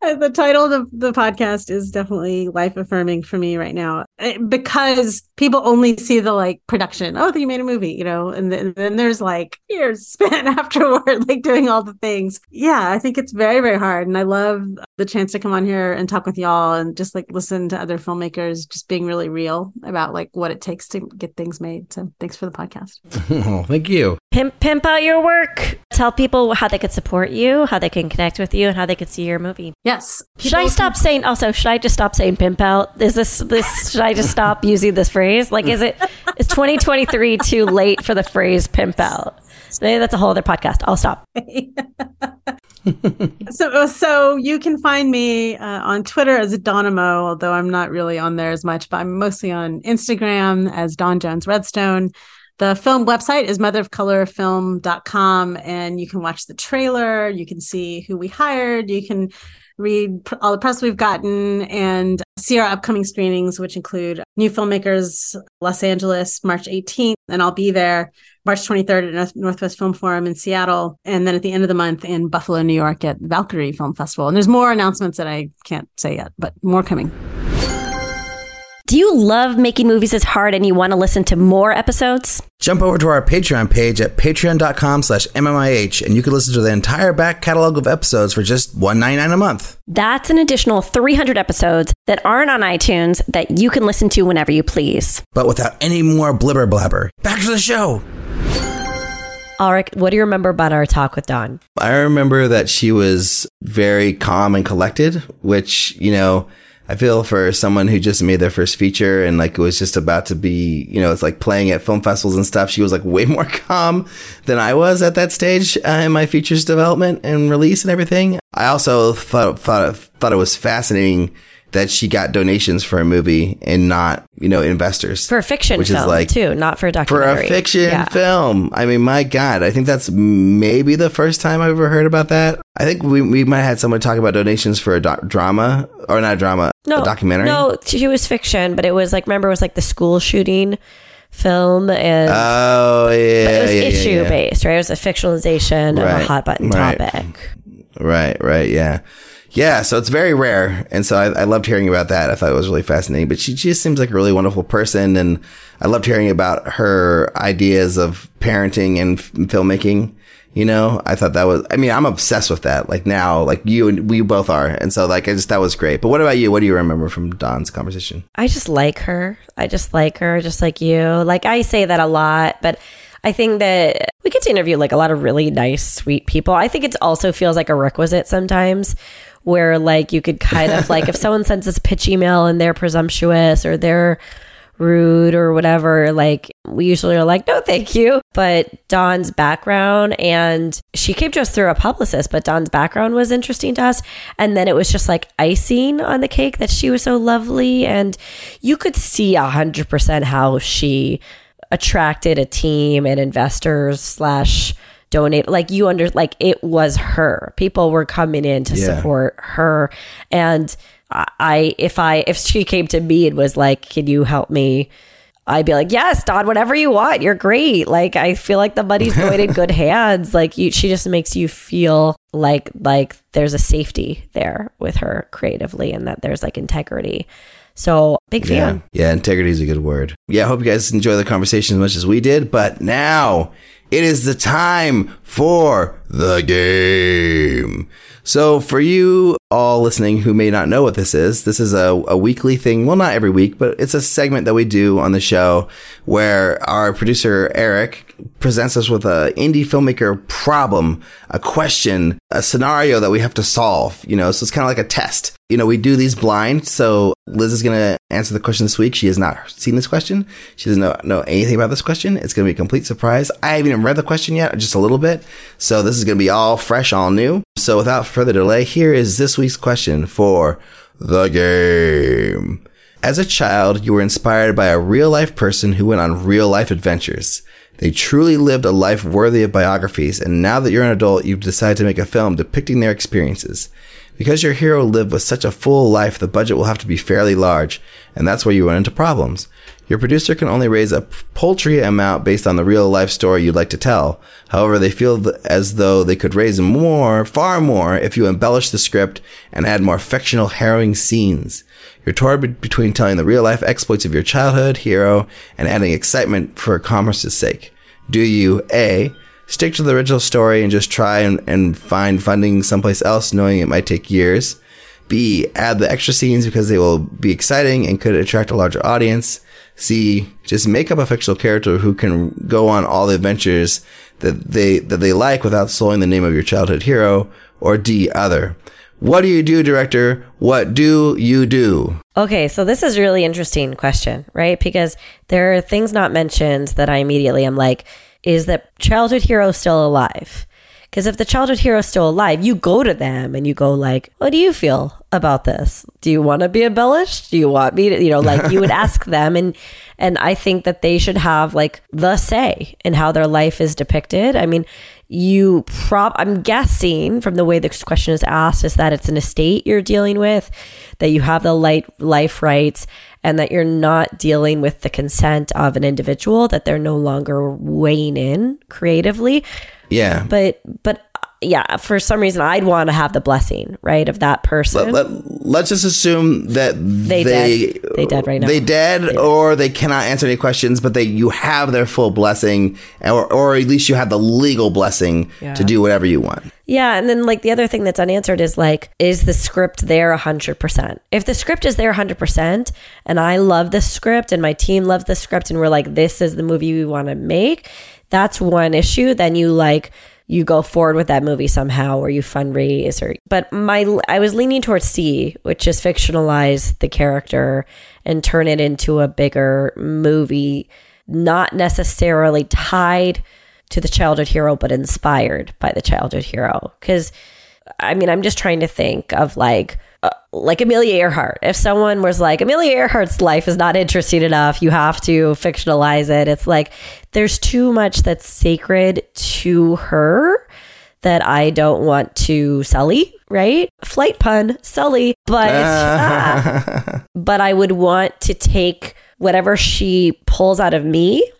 Uh, the title of the, podcast is definitely life affirming for me right now Eh, because people only see the like production. Oh, you made a movie, you know, and then, then there's like years spent afterward, like doing all the things. Yeah, I think it's very, very hard. And I love the chance to come on here and talk with y'all and just like listen to other filmmakers just being really real about like what it takes to get things made. So thanks for the podcast. oh, thank you. Pimp, pimp out your work. Tell people how they could support you, how they can connect with you, and how they could see your movie. Yes. Should I stop can... saying? Also, should I just stop saying pimp out? Is this this? should I just stop using this phrase? Like, is it is 2023 too late for the phrase pimp out? Maybe that's a whole other podcast. I'll stop. so, so you can find me uh, on Twitter as Dawnamo, although I'm not really on there as much, but I'm mostly on Instagram as Dawn Jones Redstone. The film website is motherofcolorfilm.com, and you can watch the trailer. You can see who we hired. You can read all the press we've gotten and see our upcoming screenings, which include New Filmmakers Los Angeles, March 18th, and I'll be there March 23rd at Northwest Film Forum in Seattle, and then at the end of the month in Buffalo, New York at the Valkyrie Film Festival. And there's more announcements that I can't say yet, but more coming. Do you love making movies as hard and you want to listen to more episodes? Jump over to our Patreon page at patreon.com slash MMIH and you can listen to the entire back catalog of episodes for just $1.99 a month. That's an additional 300 episodes that aren't on iTunes that you can listen to whenever you please. But without any more blibber blabber. Back to the show. Ulrich, what do you remember about our talk with Dawn? I remember that she was very calm and collected, which, you know, I feel for someone who just made their first feature and like it was just about to be, you know, it's like playing at film festivals and stuff. She was like way more calm than I was at that stage uh, in my features development and release and everything. I also thought thought thought it was fascinating that she got donations for a movie and not, you know, investors. For a fiction which film, is like, too, not for a documentary. For a fiction yeah. film. I mean, my God, I think that's maybe the first time I've ever heard about that. I think we, we might have had someone talk about donations for a drama, or not a drama, no, a documentary. No, she was fiction, but it was like, remember, it was like the school shooting film and oh yeah, it was yeah, issue yeah. based, right? It was a fictionalization right. of a hot button right. topic. Right, right, yeah. Yeah, so it's very rare, and so I, I, loved hearing about that. I thought it was really fascinating. But she just seems like a really wonderful person, and I loved hearing about her ideas of parenting and f- filmmaking. You know, I thought that was. I mean, I'm obsessed with that. Like now, like you and we both are, and so like I just that was great. But what about you? What do you remember from Dawn's conversation? I just like her. I just like her, just like you. Like I say that a lot, but. I think that we get to interview like a lot of really nice, sweet people. I think it also feels like a requisite sometimes where like you could kind of like if someone sends us a pitch email and they're presumptuous or they're rude or whatever, like we usually are like, no, thank you. But Dawn's background and she came to us through a publicist, but Dawn's background was interesting to us. And then it was just like icing on the cake that she was so lovely. And you could see a hundred percent how she attracted a team and investors slash donate like you under like it was her people were coming in to yeah. support her and i if i if she came to me and was like can you help me I'd be like, yes, Dawn, whatever you want. You're great. Like, I feel like the money's going in good hands. Like, you, she just makes you feel like like there's a safety there with her creatively, and that there's like integrity. So big fan. Yeah, yeah integrity is a good word. Yeah, I hope you guys enjoy the conversation as much as we did. But now it is the time for the game. So, for you all listening who may not know what this is, this is a, a, weekly thing. Well, not every week, but it's a segment that we do on the show where our producer, Eric, presents us with an indie filmmaker problem, a question, a scenario that we have to solve, you know, so it's kind of like a test. You know, we do these blind. So Liz is going to answer the question this week. She has not seen this question. She doesn't know, know anything about this question. It's going to be a complete surprise. I haven't even read the question yet, just a little bit. So this is going to be all fresh, all new. So without further delay, here is this week's question for the game. As a child, you were inspired by a real life person who went on real life adventures. They truly lived a life worthy of biographies, and now that you're an adult, you've decided to make a film depicting their experiences. Because your hero lived with such a full life, the budget will have to be fairly large, and that's where you run into problems. Your producer can only raise a paltry amount based on the real life story you'd like to tell. However, they feel as though they could raise more, far more, if you embellish the script and add more fictional, harrowing scenes. You're torn between telling the real life exploits of your childhood hero and adding excitement for commerce's sake. Do you A. Stick to the original story and just try and, and find funding someplace else, knowing it might take years? B. Add the extra scenes because they will be exciting and could attract a larger audience. C, just make up a fictional character who can go on all the adventures that they that they like without slowing the name of your childhood hero. Or D, other. What do you do, director? What do you do? Okay, so this is a really interesting question, right? Because there are things not mentioned that I immediately am like, is that childhood hero still alive? Because if the childhood hero is still alive, you go to them and you go like, "What do you feel about this? Do you want to be embellished? Do you want me to, you know, like you would ask them and and I think that they should have like the say in how their life is depicted. I mean, you prob I'm guessing from the way this question is asked is that it's an estate you're dealing with, that you have the light life rights and that you're not dealing with the consent of an individual that they're no longer weighing in creatively Yeah. but but yeah for some reason i'd want to have the blessing right of that person Let, let, us just assume that they dead. They dead right now. They dead, or they cannot answer any questions, but they you have their full blessing, or or at least you have the legal blessing to do whatever you want. yeah and then like the other thing that's unanswered is like is the script there 100% if the script is there 100% and i love the script and my team loves the script and we're like this is the movie we want to make that's one issue then you like you go forward with that movie somehow or you fundraise or but my I was leaning towards C which is fictionalize the character and turn it into a bigger movie not necessarily tied to the childhood hero but inspired by the childhood hero. Cuz I mean I'm just trying to think of like uh, like Amelia Earhart. If someone was like Amelia Earhart's life is not interesting enough, you have to fictionalize it. It's like there's too much that's sacred to her that I don't want to sully, right? Flight pun, sully, but ah. but I would want to take whatever she pulls out of me,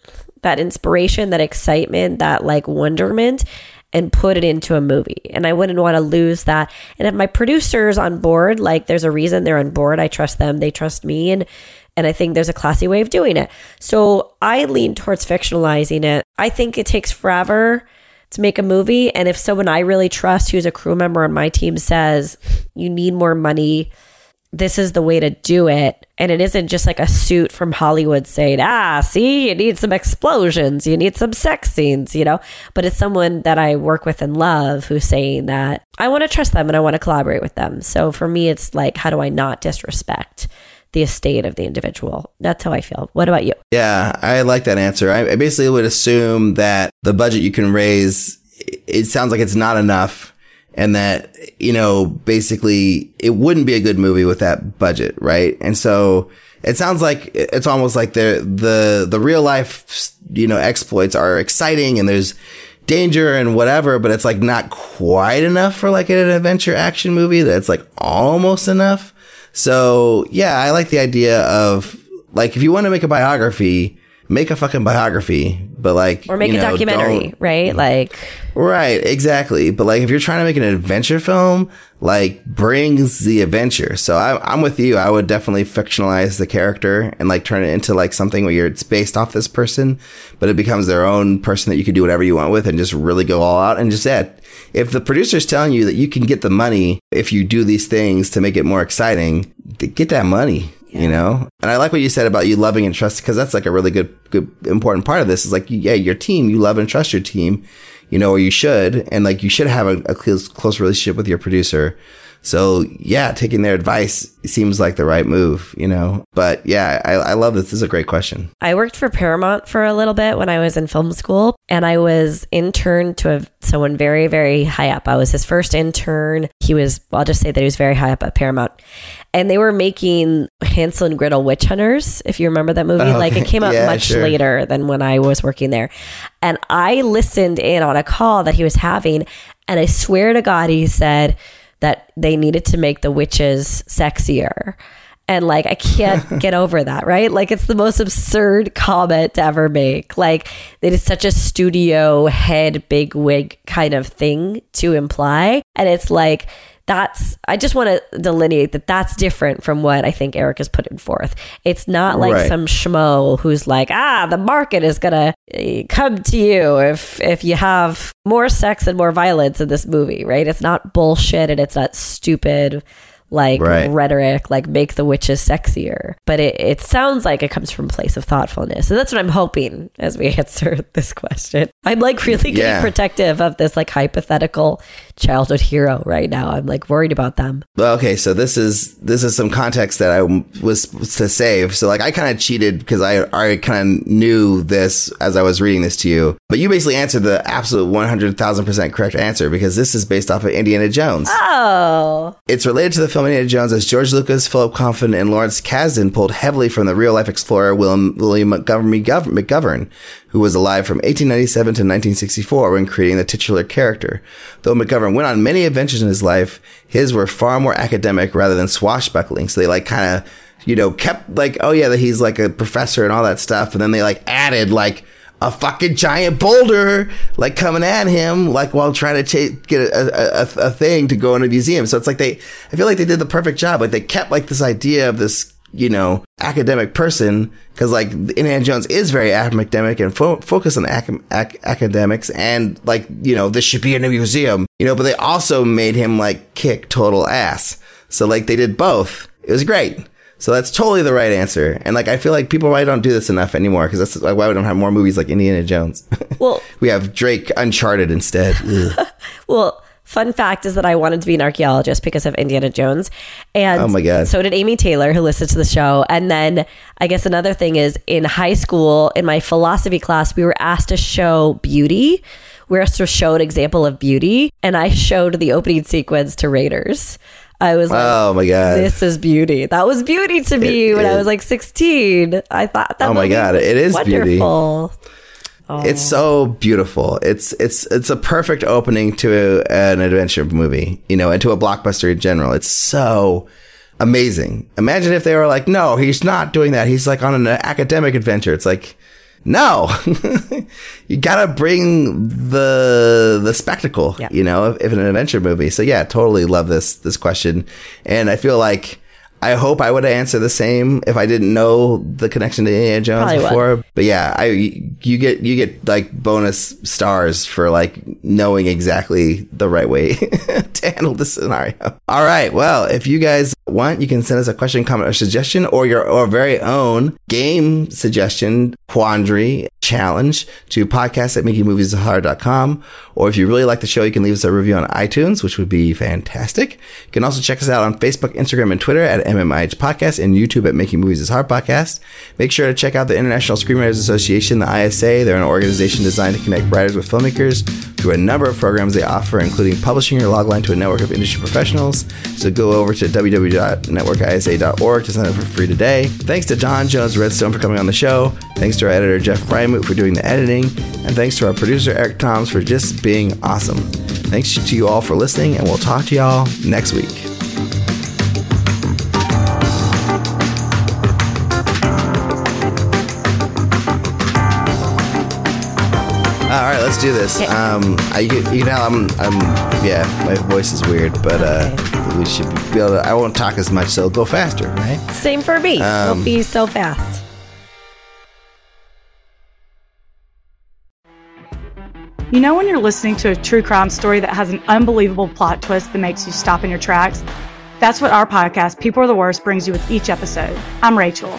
that inspiration, that excitement, that like wonderment and put it into a movie. And I wouldn't want to lose that. And if my producer's on board, like there's a reason they're on board. I trust them, they trust me and and I think there's a classy way of doing it. So I lean towards fictionalizing it. I think it takes forever to make a movie and if someone I really trust who's a crew member on my team says you need more money this is the way to do it. And it isn't just like a suit from Hollywood saying, ah, see, you need some explosions, you need some sex scenes, you know? But it's someone that I work with and love who's saying that I want to trust them and I want to collaborate with them. So for me, it's like, how do I not disrespect? The estate of the individual. That's how I feel. What about you? Yeah, I like that answer. I, basically would assume that the budget you can raise, it sounds like it's not enough and that, you know, basically it wouldn't be a good movie with that budget, right? And so it sounds like it's almost like the, the, the real life, you know, exploits are exciting and there's danger and whatever, but it's like not quite enough for like an adventure action movie that's like almost enough. So yeah, I like the idea of like, if you want to make a biography, make a fucking biography, but like, or make you a documentary, right? Like, Right, exactly. But like, if you're trying to make an adventure film, like brings the adventure. So I, I'm with you. I would definitely fictionalize the character and like turn it into like something where you're, it's based off this person, but it becomes their own person that you can do whatever you want with and just really go all out and just add. If the producer's telling you that you can get the money if you do these things to make it more exciting, get that money. You know, and I like what you said about you loving and trusting because that's like a really good, good, important part of this is like, yeah, your team, you love and trust your team you know, or you should, and like you should have a, a close, close relationship with your producer. So yeah, taking their advice seems like the right move, you know. But yeah, I, I love this. This is a great question. I worked for Paramount for a little bit when I was in film school, and I was interned to a, someone very, very high up. I was his first intern. He was, I'll just say that he was very high up at Paramount. And they were making Hansel and Gretel Witch Hunters, if you remember that movie. Like it came out Yeah, much sure. later than when I was working there. And I listened in on a call that he was having, and I swear to God, he said that they needed to make the witches sexier. And like, I can't get over that, right? Like, it's the most absurd comment to ever make. Like, it is such a studio head, big wig kind of thing to imply. And it's like, that's, I just want to delineate that that's different from what I think Eric is putting forth. It's not like Right. some schmo who's like, ah, the market is going to come to you if, if you have more sex and more violence in this movie, right? It's not bullshit and it's not stupid like Right. rhetoric, like make the witches sexier. But it, it sounds like it comes from a place of thoughtfulness. So that's what I'm hoping as we answer this question. I'm like really getting Yeah. protective of this like hypothetical childhood hero right now. I'm like worried about them. Well, okay, so this is this is some context that I was to save. So like I kind of cheated because I I kind of knew this as I was reading this to you. But you basically answered the absolute one hundred thousand percent correct answer because this is based off of Indiana Jones. Oh, It's related to the film Indiana Jones as George Lucas, Philip Kaufman, and Lawrence Kasdan pulled heavily from the real life explorer William, William Montgomery Gov- McGovern, who was alive from 1897 to 1964 when creating the titular character. Though McGovern went on many adventures in his life, his were far more academic rather than swashbuckling. So they like kind of, you know, kept like, oh yeah, that he's like a professor and all that stuff. And then they like added like, a fucking giant boulder like coming at him like while trying to get a, a, a, a thing to go in a museum. So it's like they i feel like they did the perfect job. Like they kept like this idea of this you know academic person because like indiana jones is very academic and fo- focused on ac- ac- academics and like you know this should be in a museum you know but they also made him like kick total ass. So like they did both. It was great so that's totally the right answer. And like, I feel like people probably don't do this enough anymore because that's like, why we don't have more movies like Indiana Jones? well, we have Drake Uncharted instead. Well. Fun fact is that I wanted to be an archaeologist because of Indiana Jones, and Oh my God. so did Amy Taylor, who listened to the show. And then I guess another thing is in high school, in my philosophy class, we were asked to show beauty. We were asked to show an example of beauty, and I showed the opening sequence to Raiders. I was like, oh my God. this is beauty. That was beauty to me It when I was like 16. I thought that Oh my God, it is beauty. wonderful. It's so beautiful. It's it's it's a perfect opening to an adventure movie, you know, and to a blockbuster in general. It's so amazing. Imagine if they were like, "No, he's not doing that. He's like on an academic adventure." It's like, no, you gotta bring the the spectacle, Yeah. you know, if, if an adventure movie. So yeah, totally love this this question, and I feel like. I hope I would answer the same if I didn't know the connection to Indiana Jones Probably would. before. But yeah, I you get you get like bonus stars for like knowing exactly the right way to handle the scenario. All right, well, if you guys want, you can send us a question, comment, or suggestion, or your or very own game suggestion, quandary, challenge to podcast at makingmovieshard.com. Or if you really like the show, you can leave us a review on iTunes, which would be fantastic. You can also check us out on Facebook, Instagram, and Twitter at MMIH Podcast and YouTube at Making Movies is Hard Podcast. Make sure to check out the International Screenwriters Association, the ISA. They're an organization designed to connect writers with filmmakers through a number of programs they offer, including publishing your logline to a network of industry professionals. So go over to www.networkisa.org to sign up for free today. Thanks to Dawn Jones Redstone for coming on the show. Thanks to our editor Jeff Frymoot for doing the editing. And thanks to our producer Eric Toms for just being awesome. Thanks to you all for listening, and we'll talk to y'all next week. Let's do this. Um, I, you, you know, I'm, I'm, yeah, my voice is weird, but uh, we should be able to. I won't talk as much, so it'll go faster, right? Same for me. Um, Won't be so fast. You know, when you're listening to a true crime story that has an unbelievable plot twist that makes you stop in your tracks? That's what our podcast, People Are the Worst, brings you with each episode. I'm Rachel.